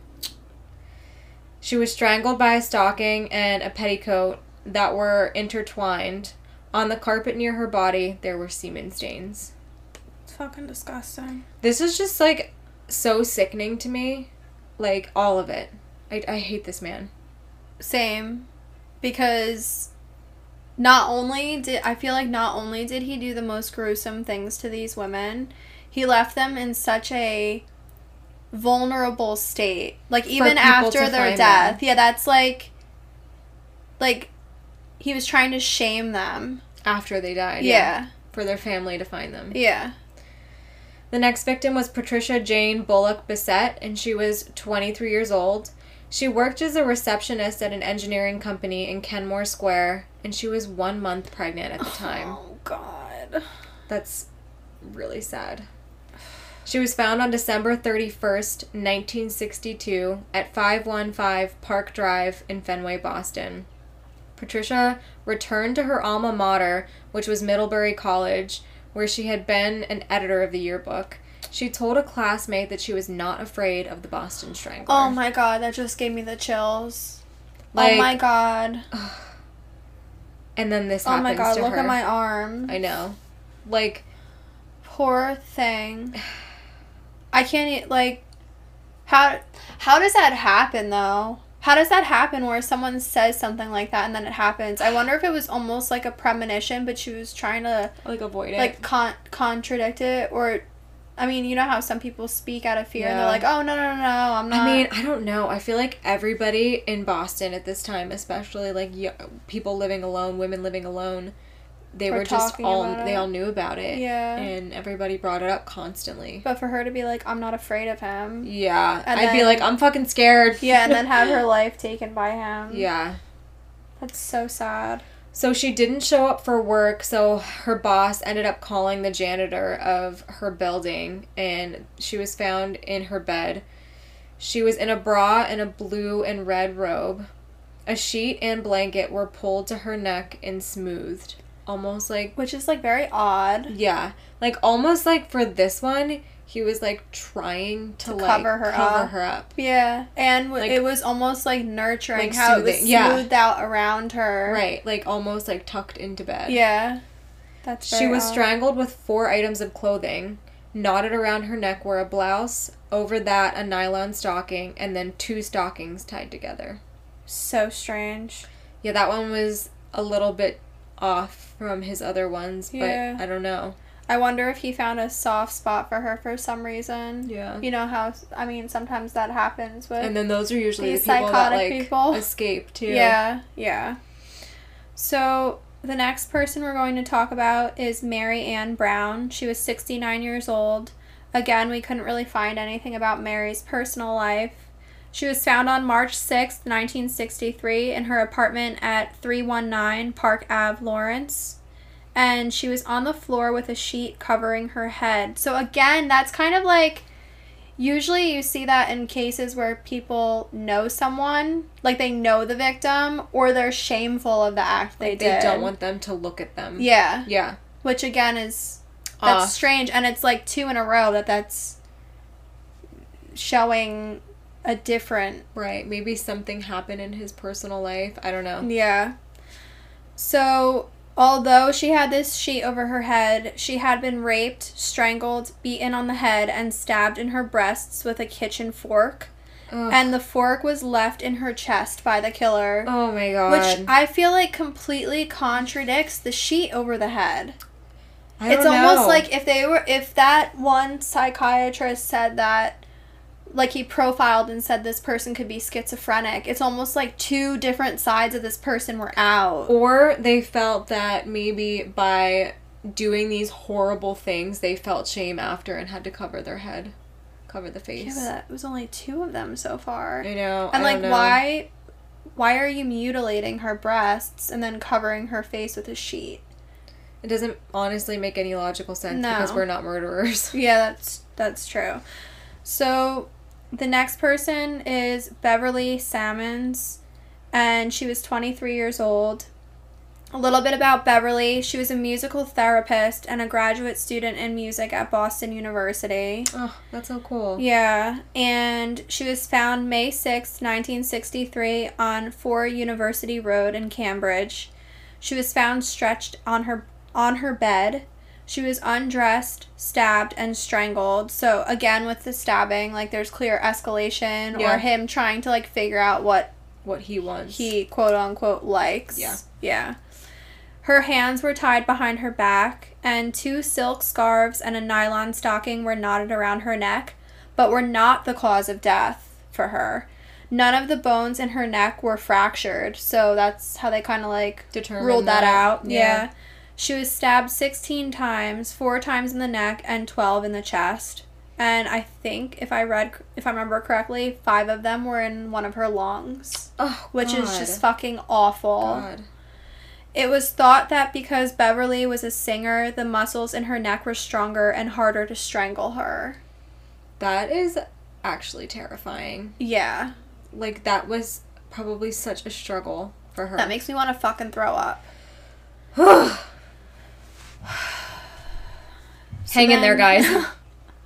She was strangled by a stocking and a petticoat that were intertwined. On the carpet near her body, there were semen stains. It's fucking disgusting. This is just like so sickening to me. Like all of it. I, I hate this man. Same. Because not only did I feel like not only did he do the most gruesome things to these women, he left them in such a vulnerable state. Like even after their death. Yeah, that's like like he was trying to shame them. After they died. Yeah. For their family to find them. Yeah. The next victim was Patricia Jane Bullock Bissette, and she was 23 years old. She worked as a receptionist at an engineering company in Kenmore Square, and she was one month pregnant at the time. Oh god. That's really sad. She was found on December 31st, 1962, at 515 Park Drive in Fenway, Boston. Patricia returned to her alma mater, which was Middlebury College, where she had been an editor of the yearbook. She told a classmate that she was not afraid of the Boston Strangler. Oh my god, that just gave me the chills. Oh like- oh my god. And then this Oh my god, to look her. at my arm. I know. Like, Poor thing. I can't e- like how how does that happen though? How does that happen where someone says something like that and then it happens? I wonder if it was almost like a premonition, but she was trying to like avoid it. like con- contradict it, or I mean, you know how some people speak out of fear and they're like, "Oh no, no, no, no, I'm not." I mean, I don't know. I feel like everybody in Boston at this time, especially like y- people living alone, women living alone, they Were were just all they all knew about it. Yeah. And everybody brought it up constantly. but for her to be like, "I'm not afraid of him," Yeah. And I'd be like, I'm fucking scared. yeah, and then have her life taken by him. Yeah. that's so sad. So she didn't show up for work, so her boss ended up calling the janitor of her building and she was found in her bed. She was in a bra and a blue and red robe. A sheet and blanket were pulled to her neck and smoothed. Almost like Which is like very odd. yeah, like almost like for this one, he was like trying to, To like cover her cover up. her up. Yeah, and w- Like- it was almost like nurturing Like how it was soothing, yeah. smoothed out around her. Right, like almost like tucked into bed. Yeah. That's She was odd. strangled with four items of clothing. Knotted around her neck were a blouse, over that a nylon stocking, and then two stockings tied together. So strange. Yeah, that one was a little bit off from his other ones, but I don't know. I wonder if he found a soft spot for her for some reason. Yeah. You know how I mean sometimes that happens with And then those are usually These the people that psychotic like people. escape too. Yeah, yeah. So the next person we're going to talk about is Mary Ann Brown. She was 69 years old. Again, we couldn't really find anything about Mary's personal life. She was found on March 6th, 1963, in her apartment at 319 Park Ave, Lawrence. And she was on the floor with a sheet covering her head. So, again, that's kind of like Usually, you see that in cases where people know someone, like they know the victim, or they're shameful of the act they They did. don't want them to look at them. Yeah, Yeah. which again is that's Off. strange, and it's like two in a row that that's showing a different. Right. Maybe something happened in his personal life. I don't know. Yeah. So Although she had this sheet over her head, she had been raped, strangled, beaten on the head, and stabbed in her breasts with a kitchen fork. Ugh. And the fork was left in her chest by the killer. oh my god. Which I feel like completely contradicts the sheet over the head. I it's don't almost know. like if they were if that one psychiatrist said that like he profiled and said this person could be schizophrenic it's almost like two different sides of this person were out Or they felt that maybe by doing these horrible things, they felt shame after and had to cover their head, cover the face. yeah, but that was only two of them so far I know. and I like know. why why are you mutilating her breasts and then covering her face with a sheet It doesn't honestly make any logical sense No. because we're not murderers. Yeah, that's that's true. So the next person is Beverly Samans, and she was 23 years old. A little bit about Beverly. She was a musical therapist and a graduate student in music at Boston University. Oh, that's so cool. Yeah, and she was found May sixth, 1963, on 4 University Road in Cambridge. She was found stretched on her on her bed. She was undressed, stabbed, and strangled. So again with the stabbing, like there's clear escalation Yeah. or him trying to like figure out what What he wants. he quote unquote likes. Yeah. Yeah. Her hands were tied behind her back, and two silk scarves and a nylon stocking were knotted around her neck, but were not the cause of death for her. None of the bones in her neck were fractured, so that's how they kind of like Determined ruled that, that. out. Yeah. Yeah. She was stabbed 16 times, 4 times in the neck and 12 in the chest. And I think if I read if I remember correctly, 5 of them were in one of her lungs, Oh, which is just fucking awful. God. It was thought that because Beverly was a singer, the muscles in her neck were stronger and harder to strangle her. That is actually terrifying. Yeah. Like that was probably such a struggle for her. That makes me want to fucking throw up. Hang in there, guys.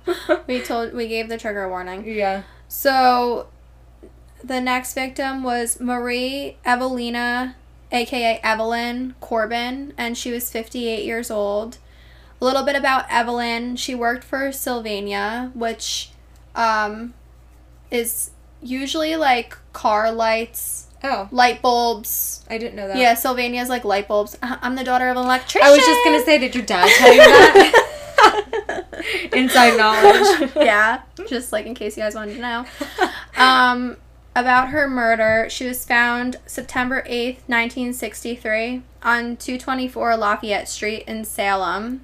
We told we gave the trigger warning. yeah. So the next victim was Marie Evelina, aka Evelyn Corbin, and she was 58 years old. A little bit about Evelyn. She worked for Sylvania, which um, is usually like car lights, Oh, light bulbs. I didn't know that. Yeah, Sylvania's like light bulbs. Uh, I'm the daughter of an electrician. I was just gonna say, did your dad tell you that? Inside knowledge. yeah, just like in case you guys wanted to know. Um, about her murder, she was found September 8th, 1963, on 224 Lafayette Street in Salem.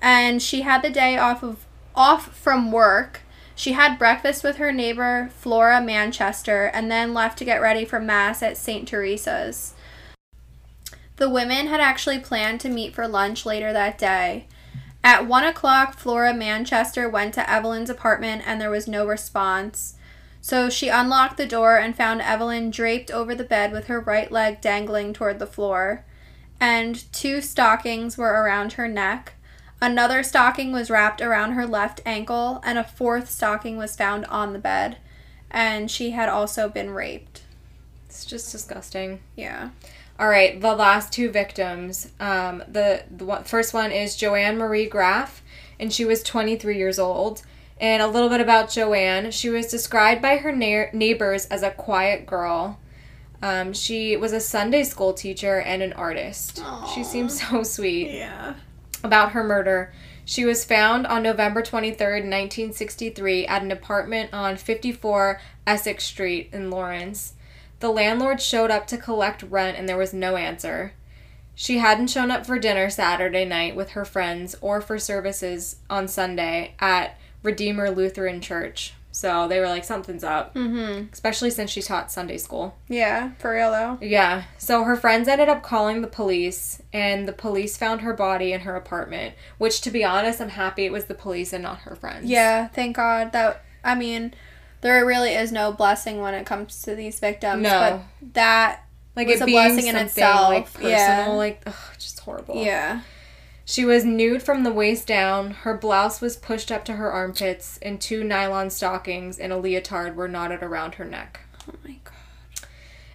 And she had the day off of off from work. She had breakfast with her neighbor Flora Manchester and then left to get ready for mass at St. Teresa's. The women had actually planned to meet for lunch later that day. At one o'clock, Flora Manchester went to Evelyn's apartment and there was no response. So she unlocked the door and found Evelyn draped over the bed with her right leg dangling toward the floor. And two stockings were around her neck. Another stocking was wrapped around her left ankle, and a fourth stocking was found on the bed. And she had also been raped. It's just disgusting. Yeah. All right, the last two victims. Um, the the one, first one is Joanne Marie Graff, and she was 23 years old. And a little bit about Joanne. She was described by her na- neighbors as a quiet girl. Um, she was a Sunday school teacher and an artist. She Aw. seems so sweet. Yeah. About her murder, she was found on November 23rd, 1963, at an apartment on 54 Essex Street in Lawrence. The landlord showed up to collect rent and there was no answer. She hadn't shown up for dinner Saturday night with her friends or for services on Sunday at Redeemer Lutheran Church. So they were like, something's up, Mm-hmm. especially since she taught Sunday school. Yeah, for real though. Yeah. So her friends ended up calling the police, and the police found her body in her apartment. Which, to be honest, I'm happy it was the police and not her friends. Yeah, thank God that I mean, there really is no blessing when it comes to these victims. No. But that like was a blessing in itself. like personal, Yeah. like ugh, just horrible. yeah. She was nude from the waist down. Her blouse was pushed up to her armpits, and two nylon stockings and a leotard were knotted around her neck. Oh my god.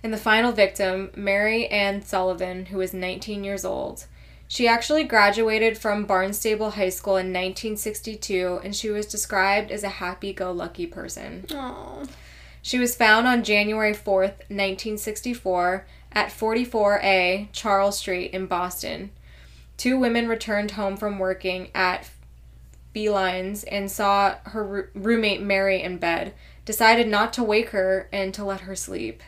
And the final victim, Mary Ann Sullivan, who was 19 years old. She actually graduated from Barnstable High School in 1962 and she was described as a happy go lucky person. Oh. She was found on January 4th, 1964, at 44A Charles Street in Boston. Two women returned home from working at Beeline's and saw her roo- roommate Mary in bed, decided not to wake her and to let her sleep.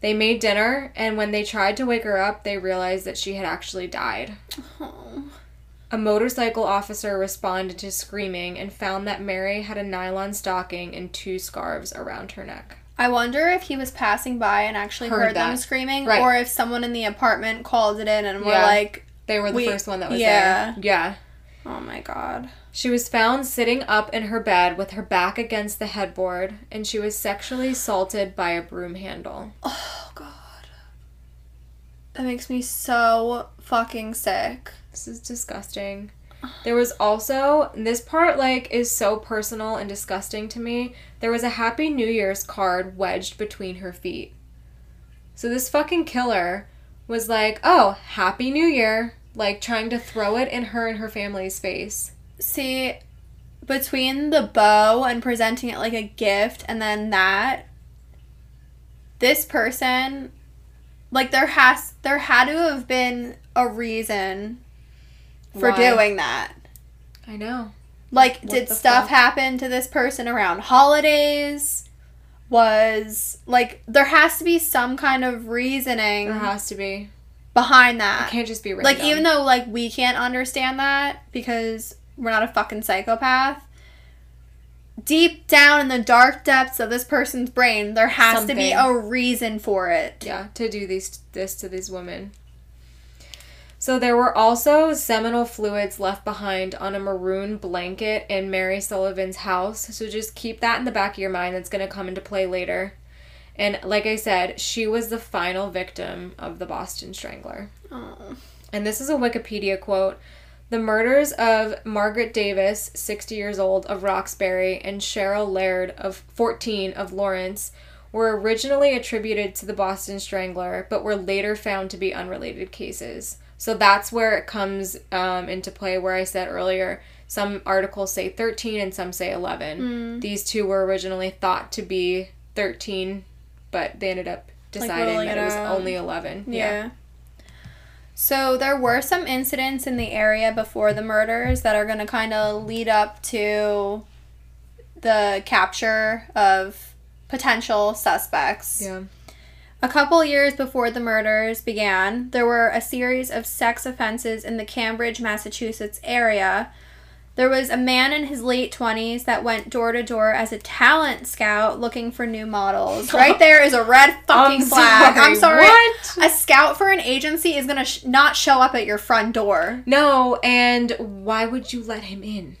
They made dinner, and when they tried to wake her up, they realized that she had actually died. Oh. A motorcycle officer responded to screaming and found that Mary had a nylon stocking and two scarves around her neck. I wonder if he was passing by and actually Heard heard, them screaming, Right. or if someone in the apartment called it in and were Yeah. like, They were the We- first one that was yeah. there. Yeah. "Oh my god." She was found sitting up in her bed with her back against the headboard, and she was sexually assaulted by a broom handle. Oh god. That makes me so fucking sick. This is disgusting. There was also this part like is so personal and disgusting to me. There was a happy new year's card wedged between her feet. So this fucking killer was like, "Oh, happy new year." Like trying to throw it in her and her family's face. See, between the bow and presenting it like a gift and then that, this person, like there has there had to have been a reason for Why? doing that. I know. Like, What did stuff fuck? happen to this person around holidays? Was like there has to be some kind of reasoning There has to be. behind that. It can't just be random. Like even though like we can't understand that because we're not a fucking psychopath. Deep down in the dark depths of this person's brain, there has to be a reason for it. yeah, to do these this to these women. So there were also seminal fluids left behind on a maroon blanket in Mary Sullivan's house. So just keep that in the back of your mind. That's going to come into play later. And like I said, she was the final victim of the Boston Strangler. Oh. And this is a Wikipedia quote. The murders of Margaret Davis, 60 years old, of Roxbury, and Cheryl Laird, of 14, of Lawrence, were originally attributed to the Boston Strangler, but were later found to be unrelated cases. So that's where it comes um, into play, where I said earlier, some articles say 13 and some say 11. These two were originally thought to be 13, but they ended up deciding whittling that it it was out. only 11. Yeah. So there were some incidents in the area before the murders that are going to kind of lead up to the capture of potential suspects. Yeah. A couple years before the murders began, there were a series of sex offenses in the Cambridge, Massachusetts area. There was a man in his late 20s that went door to door as a talent scout looking for new models. Right there is a red fucking I'm flag. I'm sorry, sorry. what? A scout for an agency is going to sh- not show up at your front door. No, and why would you let him in?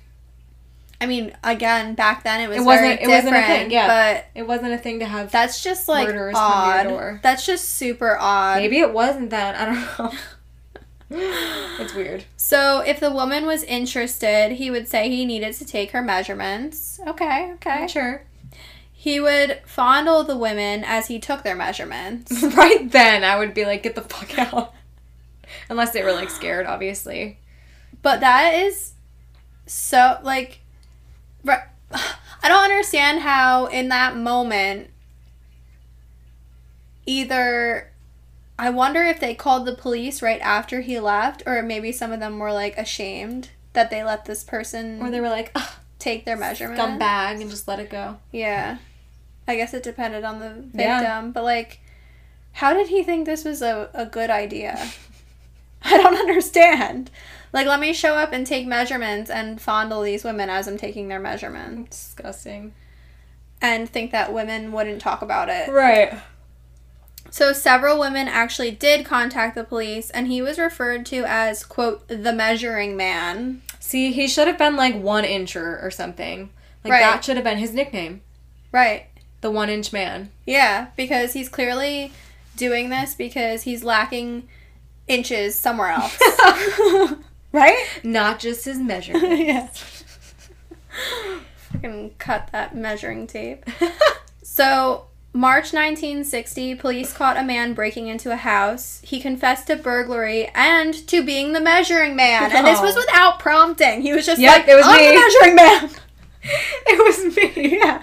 I mean, again, back then it was It wasn't- very it wasn't a thing, yeah. but It wasn't a thing to have. that's just like Murderers come to odd. That's just super odd. Maybe it wasn't that. I don't know. it's weird. So, if the woman was interested, he would say he needed to take her measurements. Okay, okay. Sure. He would fondle the women as he took their measurements. right then, I would be like, get the fuck out. Unless they were like scared, obviously. But that is so, like, I don't understand how in that moment, either. I wonder if they called the police right after he left, or maybe some of them were like ashamed that they let this person Or they were like, Ugh, take their measurements. scumbag, and just let it go. Yeah. I guess it depended on the victim, Yeah. but like how did he think this was a, a good idea? I don't understand. Like let me show up and take measurements and fondle these women as I'm taking their measurements Disgusting. and think that women wouldn't talk about it. Right. So several women actually did contact the police and he was referred to as quote the measuring man. See, he should have been like one incher or something. Like Right. that should have been his nickname. Right. The one inch man. Yeah, because he's clearly doing this because he's lacking inches somewhere else. right? Not just his measurement. yeah. Fucking cut that measuring tape. So, March 1960, police caught a man breaking into a house. He confessed to burglary and to being the measuring man. And this was without prompting. He was just Yep, like, it was I'm me." the measuring man. It was me. yeah.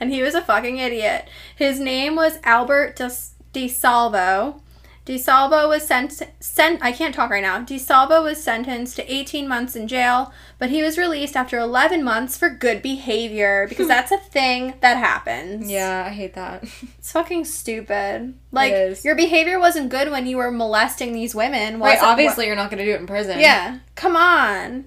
And he was a fucking idiot. His name was Albert DeSalvo. DeSalvo was sent sent I can't talk right now. DeSalvo was sentenced to 18 months in jail, but he was released after 11 months for good behavior because that's a thing that happens. Yeah, I hate that. It's fucking stupid. Like your behavior wasn't good when you were molesting these women. Right, obviously you're not gonna do it in prison. Yeah. Come on.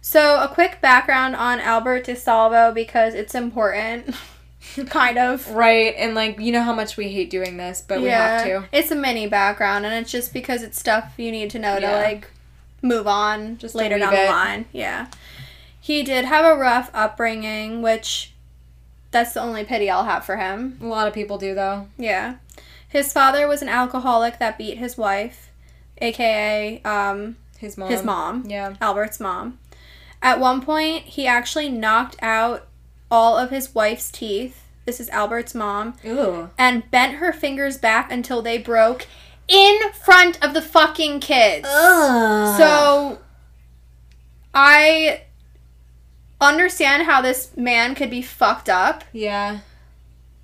So, a quick background on Albert DeSalvo because it's important. kind of. Right, and like you know how much we hate doing this, but we have to. It's a mini background, and it's just because it's stuff you need to know to like move on Just just later down it. the line. Yeah. He did have a rough upbringing, which that's the only pity I'll have for him. A lot of people do though. Yeah. His father was an alcoholic that beat his wife, aka um, His mom. his mom, Yeah. Albert's mom. At one point, he actually knocked out all of his wife's teeth. This is Albert's mom. Ooh. and bent her fingers back until they broke in front of the fucking kids. Ugh. So I understand how this man could be fucked up, yeah.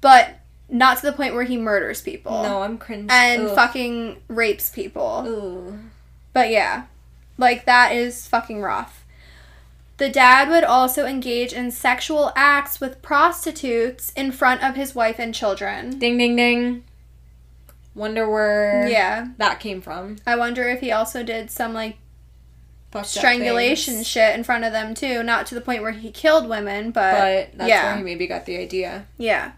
but not to the point where he murders people No, I'm cringe. and Ugh. fucking rapes people. Ooh. But yeah, like that is fucking rough. The dad would also engage in sexual acts with prostitutes in front of his wife and children. Ding ding ding. Wonder where Yeah. that came from. I wonder if he also did some like strangulation shit in front of them too. Not to the point where he killed women, but, But that's yeah, where he maybe got the idea. yeah.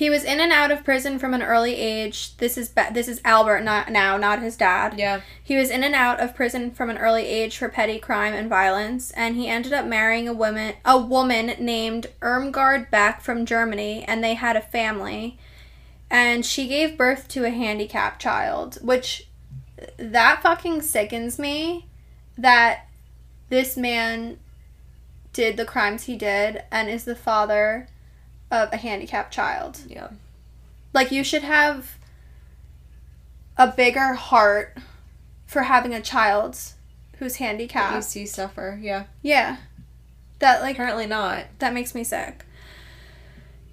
He was in and out of prison from an early age. This is ba- this is Albert not now, not his dad. Yeah. He was in and out of prison from an early age for petty crime and violence, and he ended up marrying a woman a woman named Irmgard Beck from Germany, and they had a family. And she gave birth to a handicapped child, which that fucking sickens me that this man did the crimes he did and is the father of a handicapped child. Yeah. Like you should have a bigger heart for having a child who's That you see suffer. Yeah. Yeah. That like Apparently not. that makes me sick.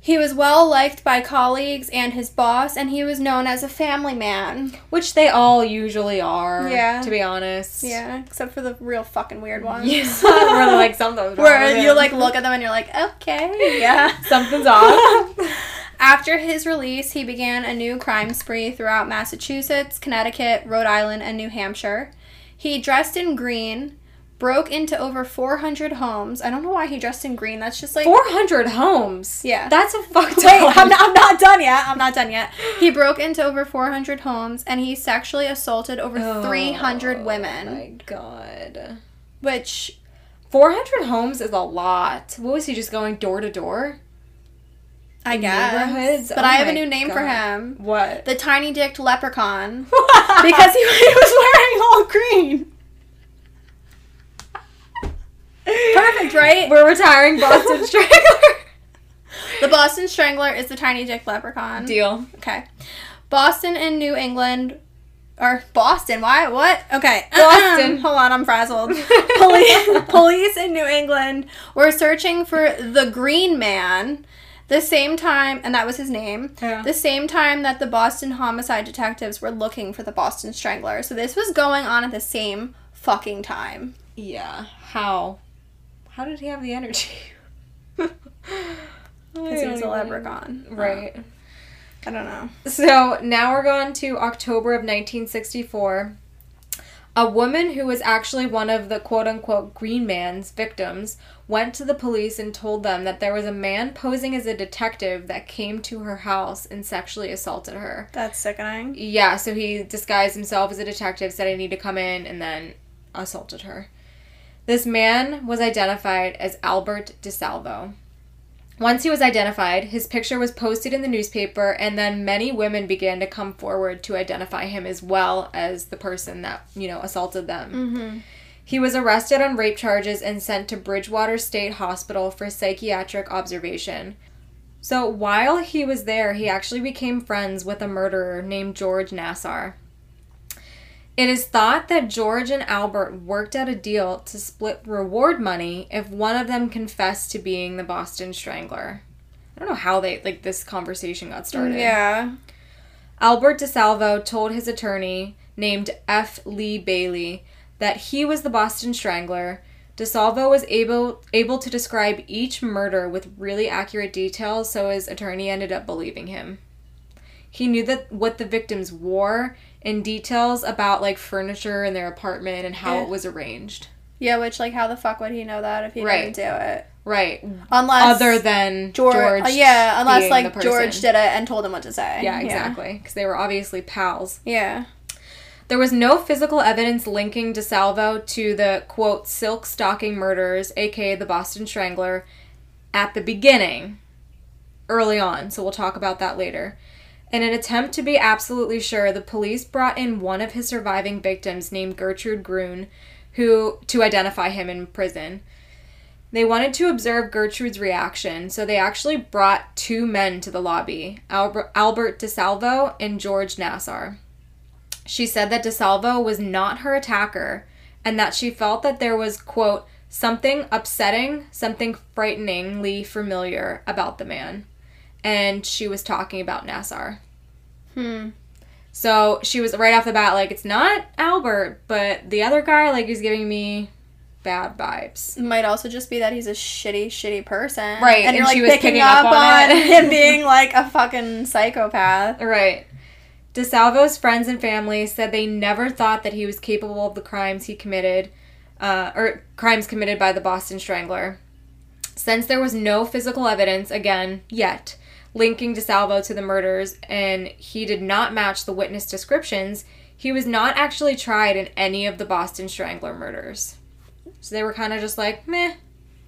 He was well liked by colleagues and his boss and he was known as a family man. Which they all usually are. Yeah. To be honest. Yeah, except for the real fucking weird ones. Yeah. Where like something's Where you like look at them and you're like, "Okay, yeah." something's off. After his release, he began a new crime spree throughout Massachusetts, Connecticut, Rhode Island, and New Hampshire. He dressed in green, broke into over 400 homes. I don't know why he dressed in green. That's just like. Four hundred homes. Yeah. That's a fucked Wait, up. I'm not, I'm not done yet. I'm not done yet. He broke into over 400 homes and he sexually assaulted over 300 Oh women, my god. which 400 homes is a lot. What was he just going door to door? I guess. neighborhoods? But Oh I have a new name for him. What? The tiny dicked leprechaun. because because he, he was wearing all green. Perfect, right? We're retiring Boston Strangler. The Boston Strangler is the tiny dick leprechaun. Deal. Okay. Boston and New England. Or Boston, why? What? Okay. Boston. Hold on, I'm frazzled. Police, police in New England were searching for the Green Man the same time, and that was his name, Yeah. the same time that the Boston homicide detectives were looking for the Boston Strangler. So this was going on at the same fucking time. Yeah. How? How did he have the energy? Because he was a leprechaun. Right. I don't know. So now we're going to October of 1964. A woman who was actually one of the quote unquote Green Man's victims went to the police and told them that there was a man posing as a detective that came to her house and sexually assaulted her. That's sickening. Yeah, so he disguised himself as a detective, said I need to come in, and then assaulted her. This man was identified as Albert DeSalvo. Once he was identified, his picture was posted in the newspaper, and then many women began to come forward to identify him as well as the person that, you know, assaulted them. Mm-hmm. He was arrested on rape charges and sent to Bridgewater State Hospital for psychiatric observation. So while he was there, he actually became friends with a murderer named George Nassar. It is thought that George and Albert worked out a deal to split reward money if one of them confessed to being the Boston Strangler. I don't know how they like this conversation got started. Mm, yeah. Albert DeSalvo told his attorney, named F. Lee Bailey, that he was the Boston Strangler. DeSalvo was able able to describe each murder with really accurate details, so his attorney ended up believing him. He knew that what the victims wore and details about like furniture in their apartment and how Yeah. it was arranged. Yeah, which like how the fuck would he know that if he Right. didn't do it? Right. Unless Other than George, George. uh, yeah, unless like George did it and told him what to say. Yeah, exactly. Because they were obviously pals. Yeah. There was no physical evidence linking DeSalvo to the quote silk stocking murders, aka the Boston Strangler, at the beginning, early on. So we'll talk about that later. In an attempt to be absolutely sure, the police brought in one of his surviving victims named Gertrude Gruen, who to identify him in prison. They wanted to observe Gertrude's reaction, so they actually brought two men to the lobby, Albert, Albert DeSalvo and George Nassar. She said that DeSalvo was not her attacker and that she felt that there was, quote, something upsetting, something frighteningly familiar about the man. And she was talking about Nassar. Hmm. So she was right off the bat like, it's not Albert, but the other guy, like, he's giving me bad vibes. Might also just be that he's a shitty, shitty person. Right, And, and you're like was picking picking up, up on on, him being like a fucking psychopath. Right. DeSalvo's friends and family said they never thought that he was capable of the crimes he committed, uh, or crimes committed by the Boston Strangler. Since there was no physical evidence, again, yet, linking DeSalvo to the murders, and he did not match the witness descriptions, he was not actually tried in any of the Boston Strangler murders. So they were kind of just like, meh,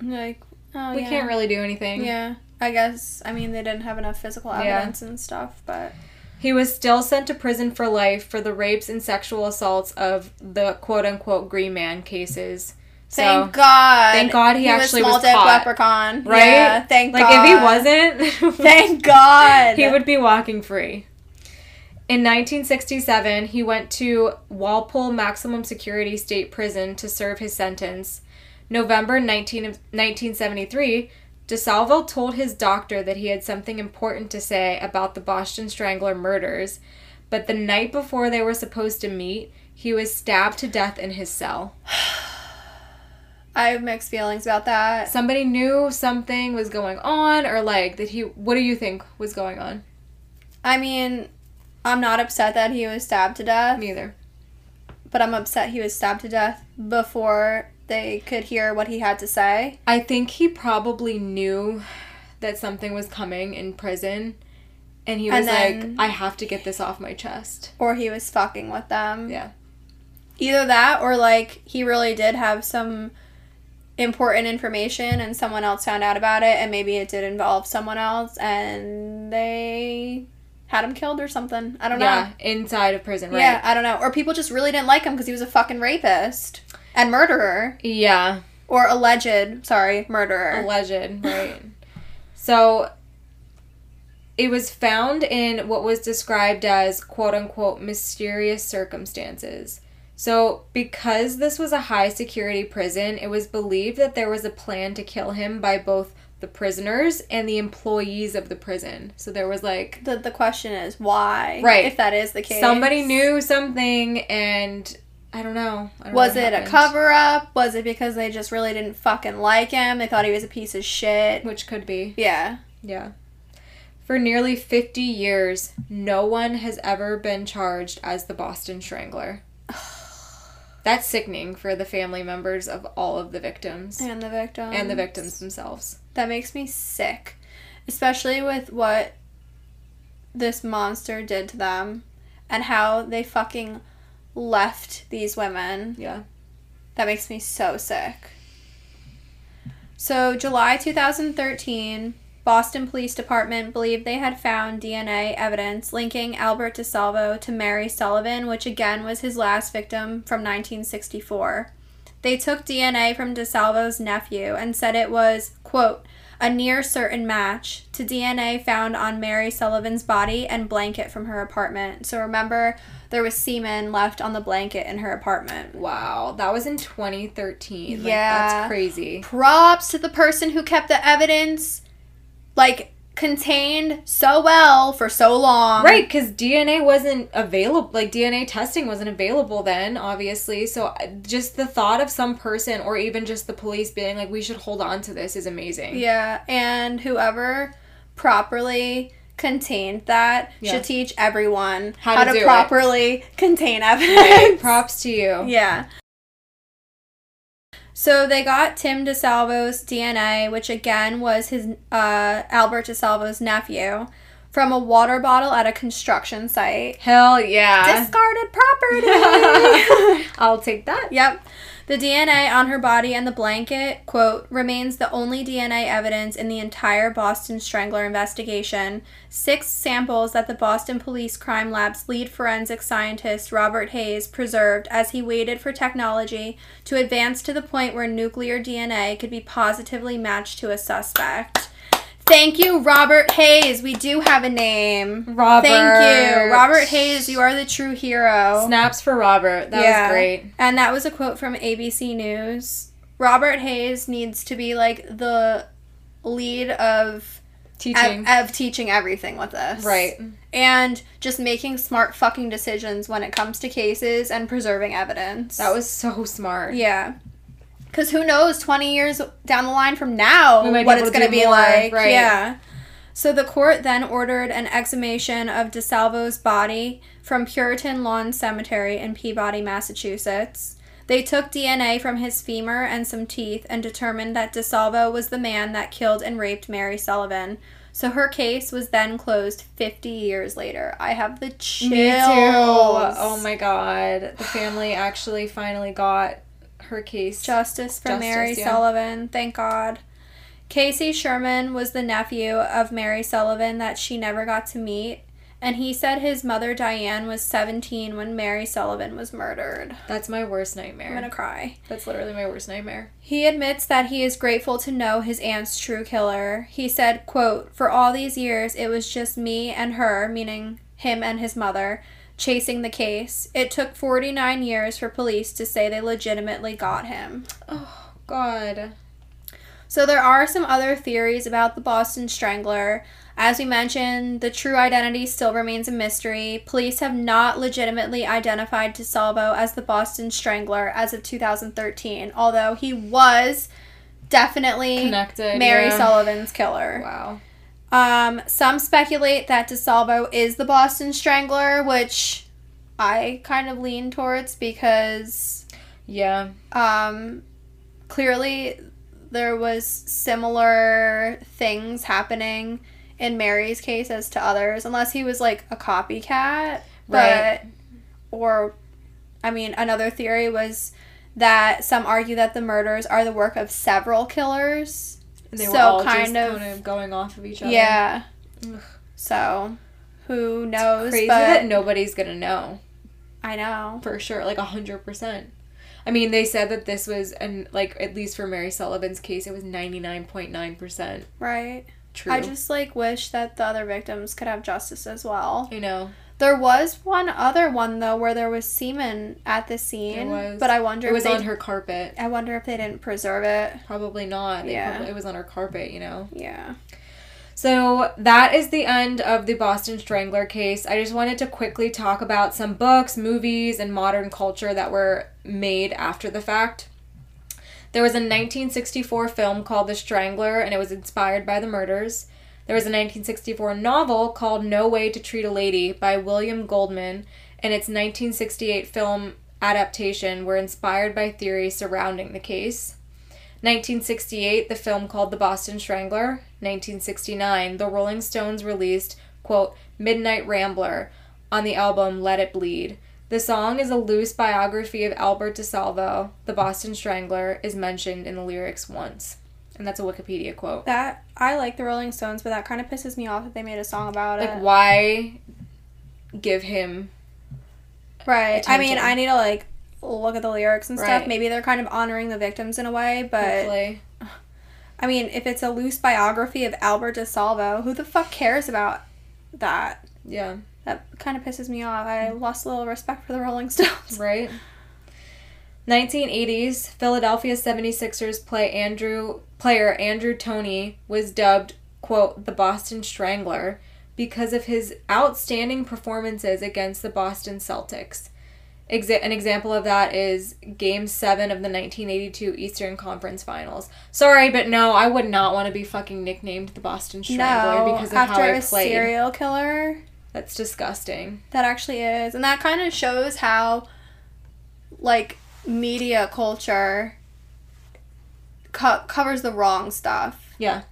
Like, oh we yeah. can't really do anything. Yeah. I guess, I mean, they didn't have enough physical Yeah. evidence and stuff, but. He was still sent to prison for life for the rapes and sexual assaults of the quote unquote Green Man cases. So, Thank God. thank God he actually was small dick caught. leprechaun. right? Yeah, thank like God. Like if he wasn't, Thank God. he would be walking free. In 1967, he went to Walpole Maximum Security State Prison to serve his sentence. November 19, of 1973, DeSalvo told his doctor that he had something important to say about the Boston Strangler murders, but the night before they were supposed to meet, he was stabbed to death in his cell. I have mixed feelings about that. Somebody knew something was going on, or like that he. What do you think was going on? I mean, I'm not upset that he was stabbed to death, Neither. but I'm upset he was stabbed to death before they could hear what he had to say. I think he probably knew that something was coming in prison, and he was And then- like, "I have to get this off my chest." Or he was fucking with them. Yeah. Either that or like he really did have some important information and someone else found out about it and maybe it did involve someone else and they had him killed or something. I don't know. Yeah, inside of prison, right? Yeah, I don't know. Or people just really didn't like him because he was a fucking rapist and murderer. Yeah, Or alleged, sorry, murderer. alleged, right? So it was found in what was described as quote unquote mysterious circumstances. So, because this was a high security prison, it was believed that there was a plan to kill him by both the prisoners and the employees of the prison. So, there was like the, the question is why? Right. If that is the case. somebody knew something, and I don't know. I don't Was what it a cover up? Was it because they just really didn't fucking like him? They thought he was a piece of shit. Which could be. Yeah. Yeah. For nearly 50 years, no one has ever been charged as the Boston Strangler. That's sickening for the family members of all of the victims And the victim. and the victims themselves. That makes me sick. Especially with what this monster did to them and how they fucking left these women. Yeah. That makes me so sick. So, July 2013, Boston Police Department believed they had found DNA evidence linking Albert DeSalvo to Mary Sullivan, which again was his last victim from 1964. They took DNA from DeSalvo's nephew and said it was, quote, a near certain match to DNA found on Mary Sullivan's body and blanket from her apartment. So remember, there was semen left on the blanket in her apartment. Wow, that was in 2013. Like, Yeah. that's crazy. Props to the person who kept the evidence like contained so well for so long. Right, because DNA wasn't available. Like DNA testing wasn't available then, obviously. So uh, just the thought of some person, or even just the police being like, "We should hold on to this," is amazing. Yeah, and whoever properly contained that Yeah. should teach everyone How how, to to, do it. properly contain evidence. Right, Props to you. Yeah. So they got Tim DeSalvo's DNA, which again was his uh, Albert DeSalvo's nephew, from a water bottle at a construction site. Hell yeah. Discarded property. I'll take that. Yep. The DNA on her body and the blanket, quote, remains the only DNA evidence in the entire Boston Strangler investigation. Six samples that the Boston Police Crime Lab's lead forensic scientist, Robert Hayes, preserved as he waited for technology to advance to the point where nuclear DNA could be positively matched to a suspect. Thank you, Robert Hayes. We do have a name. Robert. Thank you. Robert Hayes, you are the true hero. Snaps for Robert. That was great. And that was a quote from ABC News. Robert Hayes needs to be like the lead of Teaching. of, of teaching everything with this. right. And just making smart fucking decisions when it comes to cases and preserving evidence. That was so smart. Yeah. Cuz who knows 20 years down the line from now We might be what it's going to be more, like. right. Yeah. So the court then ordered an exhumation of DeSalvo's body from Puritan Lawn Cemetery in Peabody, Massachusetts. They took DNA from his femur and some teeth and determined that DeSalvo was the man that killed and raped Mary Sullivan. So her case was then closed 50 years later. I have the chills. Me too. Oh my god. The family actually finally got her case. Justice for Justice, Mary yeah. Sullivan. Thank God. Casey Sherman was the nephew of Mary Sullivan that she never got to meet, and he said his mother Diane was 17 when Mary Sullivan was murdered. That's my worst nightmare. I'm gonna cry. That's literally my worst nightmare. He admits that he is grateful to know his aunt's true killer. He said, quote, For all these years, it was just me and her, meaning him and his mother, chasing the case. It took 49 years for police to say they legitimately got him. Oh god. So there are some other theories about the Boston Strangler. As we mentioned, the true identity still remains a mystery. Police have not legitimately identified DeSalvo as the Boston Strangler as of 2013, although he was definitely Connected. Mary yeah. Sullivan's killer. Wow. Um, some speculate that DeSalvo is the Boston Strangler, which I kind of lean towards because Yeah. um, clearly there was similar things happening in Mary's case as to others, unless he was like a copycat. Right. But or I mean, another theory was that some argue that the murders are the work of several killers. They were So, all kind of- kind of going off of each other. Yeah. Ugh. So who knows? Crazy but that nobody's gonna know I know. for sure, like a hundred percent. I mean, they said that this was, and like at least for Mary Sullivan's case, it was ninety nine point nine percent Right. true. I just like wish that the other victims could have justice as well. You know. There was one other one though where there was semen at the scene, was. but I wonder It was on her carpet. I wonder if they didn't preserve it. Probably not. Yeah. probably- it was on her carpet, you know. Yeah. So that is the end of the Boston Strangler case. I just wanted to quickly talk about some books, movies, and modern culture that were made after the fact. There was a 1964 film called The Strangler, and it was inspired by the murders. There was a 1964 novel called No Way to Treat a Lady by William Goldman, and its 1968 film adaptation were inspired by theories surrounding the case. 1968, the film called The Boston Strangler. 1969, the Rolling Stones released, quote, Midnight Rambler on the album Let It Bleed. The song is a loose biography of Albert DeSalvo. The Boston Strangler is mentioned in the lyrics once. And that's a Wikipedia quote. That I like the Rolling Stones, but that kind of pisses me off that they made a song about Like, it. Like why give him. Right. I mean. I need to like look at the lyrics and stuff. Right. Maybe they're kind of honoring the victims in a way, but Hopefully. I mean, if it's a loose biography of Albert DeSalvo, who the fuck cares about that? Yeah. That kind of pisses me off. I lost a little respect for the Rolling Stones. Right. 1980s, Philadelphia 76ers play Andrew player Andrew Toney was dubbed quote the Boston Strangler because of his outstanding performances against the Boston Celtics. Exa- an example of that is Game 7 of the 1982 Eastern Conference Finals. Sorry, but no, I would not want to be fucking nicknamed the Boston Strangler No, because of after how I a played. serial killer, That's disgusting. that actually is, and that kind of shows how, like, media culture co- covers the wrong stuff. Yeah.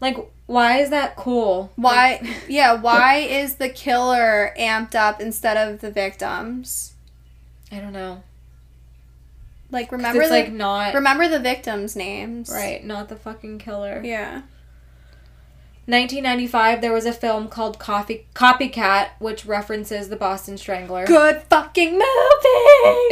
Like, why is that cool? Why? yeah. Why is the killer amped up instead of the victims? I don't know. Like, remember the like not remember the victims' names. right, not the fucking killer. Yeah. 1995, there was a film called Coffee Copycat, which references the Boston Strangler. Good fucking movie.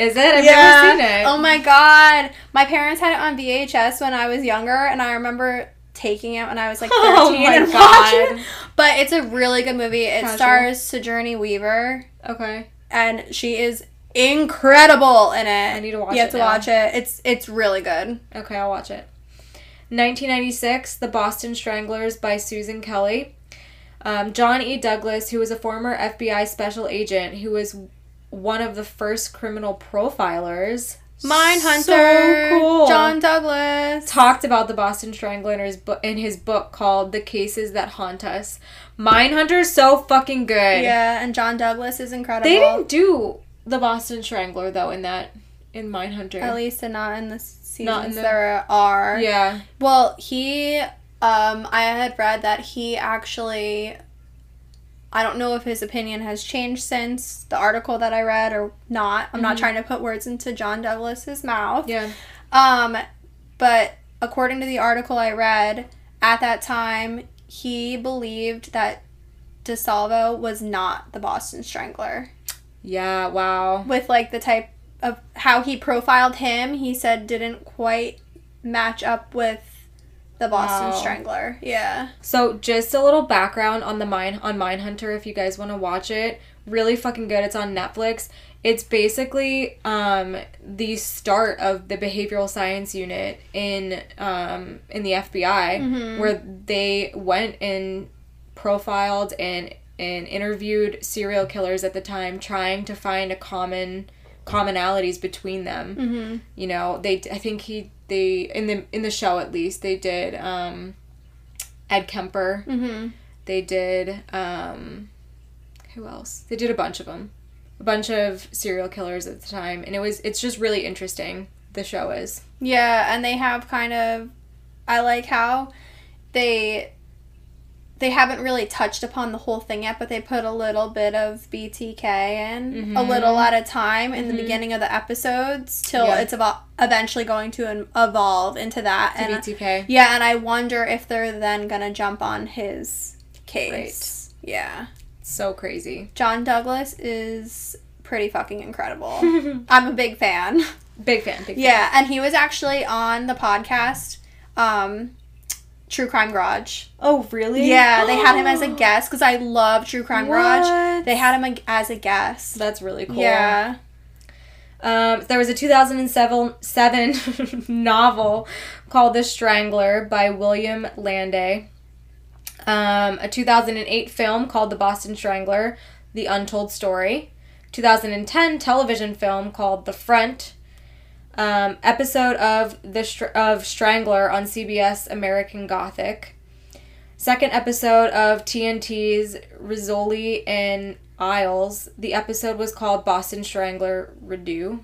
Is it? I've Yeah. never seen it. Oh my god. My parents had it on VHS when I was younger, and I remember taking it when I was like 13 Oh my and God. watching it. But it's a really good movie. It Casual. stars Sigourney Weaver, Okay. and she is incredible in it. I need to watch You have to now. watch it. It's it's really good. Okay, I'll watch it. 1996, The Boston Stranglers by Susan Kelly. Um, John E. Douglas, who was a former FBI special agent, who was one of the first criminal profilers. Mindhunter. So cool. John Douglas. talked about the Boston Strangler in his, book, in his book called The Cases That Haunt Us. Mindhunter's so fucking good. Yeah, and John Douglas is incredible. They didn't do the Boston Strangler though in that in Mindhunter. At least and not in the seasons Not there are. Yeah. Well, he, um, I had read that he actually, I don't know if his opinion has changed since the article that I read or not. I'm not Mhm. trying to put words into John Douglas's mouth. Yeah. Um, but according to the article I read, at that time, he believed that DeSalvo was not the Boston Strangler. Yeah, wow. With like the type of how he profiled him, he said didn't quite match up with the Boston Wow. Strangler. Yeah. So just a little background on the mine on Mindhunter if you guys want to watch it. Really fucking good. It's on Netflix. It's basically um, the start of the behavioral science unit in um, in the FBI, Mhm. where they went and profiled and and interviewed serial killers at the time, trying to find a common commonalities between them. Mm-hmm. You know, they I think he they in the in the show at least they did um, Ed Kemper. Mm-hmm. They did um, who else? They did a bunch of them, a bunch of serial killers at the time, and it was it's just really interesting. The show is Yeah, and they have kind of I like how they they haven't really touched upon the whole thing yet, but they put a little bit of BTK in, a Mhm. little at a time in the Mhm. beginning of the episodes till Yeah. it's evo- eventually going to evolve into that. to and BTK. yeah, and I wonder if they're then gonna jump on his case. Yeah, So crazy. John Douglas is pretty fucking incredible. I'm a big fan. Big fan. Big fan. Yeah, and he was actually on the podcast, um, True Crime Garage. Oh really? Yeah, they had him as a guest because I love True Crime Garage. They had him as a guest. That's really cool. Yeah. Um, there was a 2007 seven novel called The Strangler by William Landay. Um, a 2008 film called The Boston Strangler, The Untold Story. 2010 television film called The Front. Um, episode of the Str- of Strangler on CBS American Gothic. Second episode of TNT's Rizzoli and Isles. The episode was called Boston Strangler Redo.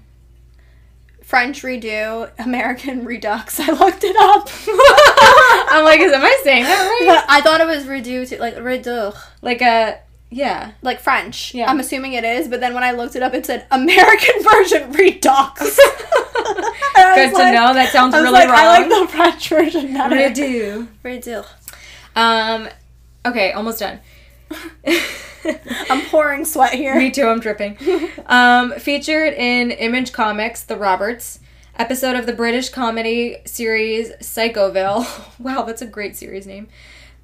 French Redo, American Redux. I looked it up. I'm like, is am I saying that right? I thought it was Redo too, like Redu, Like a yeah. like French. Yeah. I'm assuming it is, but then when I looked it up, it said American version I Good to like- know. That sounds really like, wrong. I like the French version better. Redo. Redo. Um, okay, almost done. I'm pouring sweat here. Me too. I'm dripping. Um, featured in Image Comics, The Roberts, episode of the British comedy series Psychoville. wow, that's a great series name.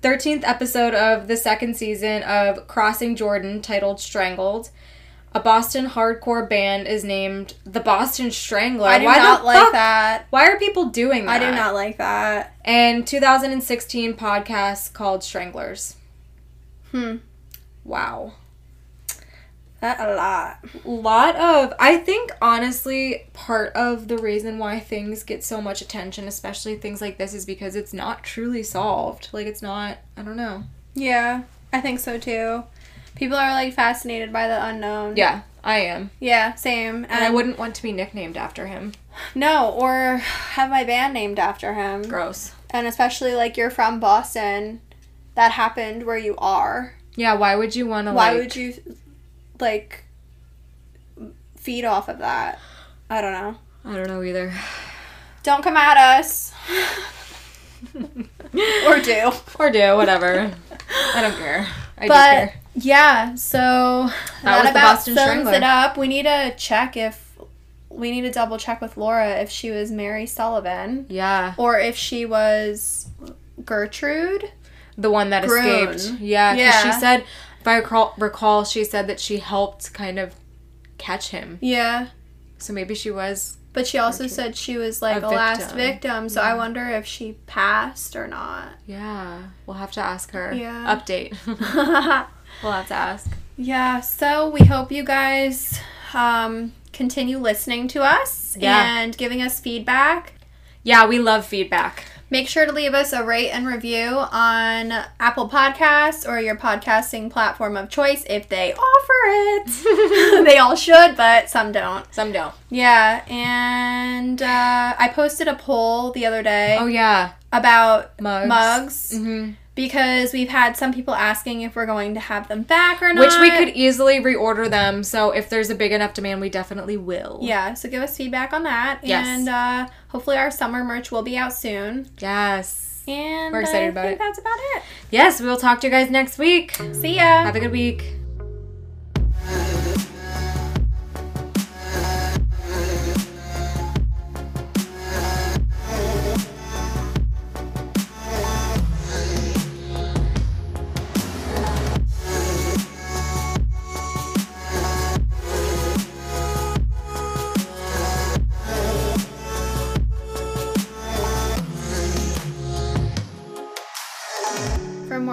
13th episode of the second season of Crossing Jordan titled Strangled. A Boston hardcore band is named the Boston Strangler. I do Why not like fuck- that. Why are people doing that? I do not like that. And 2016 podcast called Stranglers. Hmm. Wow. That a lot. lot of I think honestly part of the reason why things get so much attention, especially things like this, is because it's not truly solved. Like it's not I don't know. Yeah, I think so too. People are like fascinated by the unknown. Yeah, I am. Yeah, same. And I um, wouldn't want to be nicknamed after him. No, or have my band named after him. Gross. And especially like you're from Boston, that happened where you are. Yeah, why would you want to Why like would you like feed off of that? I don't know. I don't know either. Don't come at us. or do. Or do, whatever. I don't care. I But do care. yeah, so that, was the about Boston sums Strangler. it up. We need to check if we need to double check with Laura if she was Mary Sullivan Yeah. or if she was Gertrude. The one that Gruen. escaped. Yeah, because Yeah. she said if I recall, recall, she said that she helped kind of catch him. Yeah. So maybe she was But she also said she was like A a, last victim. victim, so I wonder if she passed or not. Yeah, we'll have to ask her. Yeah. Update. we'll have to ask. yeah, so we hope you guys um, continue listening to us Yeah. and giving us feedback. Yeah, we love feedback. Make sure to leave us a rate and review on Apple Podcasts or your podcasting platform of choice if they offer it. they all should, but some don't. Some don't. Yeah, and uh, I posted a poll the other day Oh yeah, about mugs. mugs hmm because we've had some people asking if we're going to have them back or not. Which we could easily reorder them. So if there's a big enough demand, we definitely will. Yeah, so give us feedback on that. Yes. And uh, hopefully our summer merch will be out soon. Yes. And We're excited I about think it. that's about it. Yes, we will talk to you guys next week. See ya. Have a good week.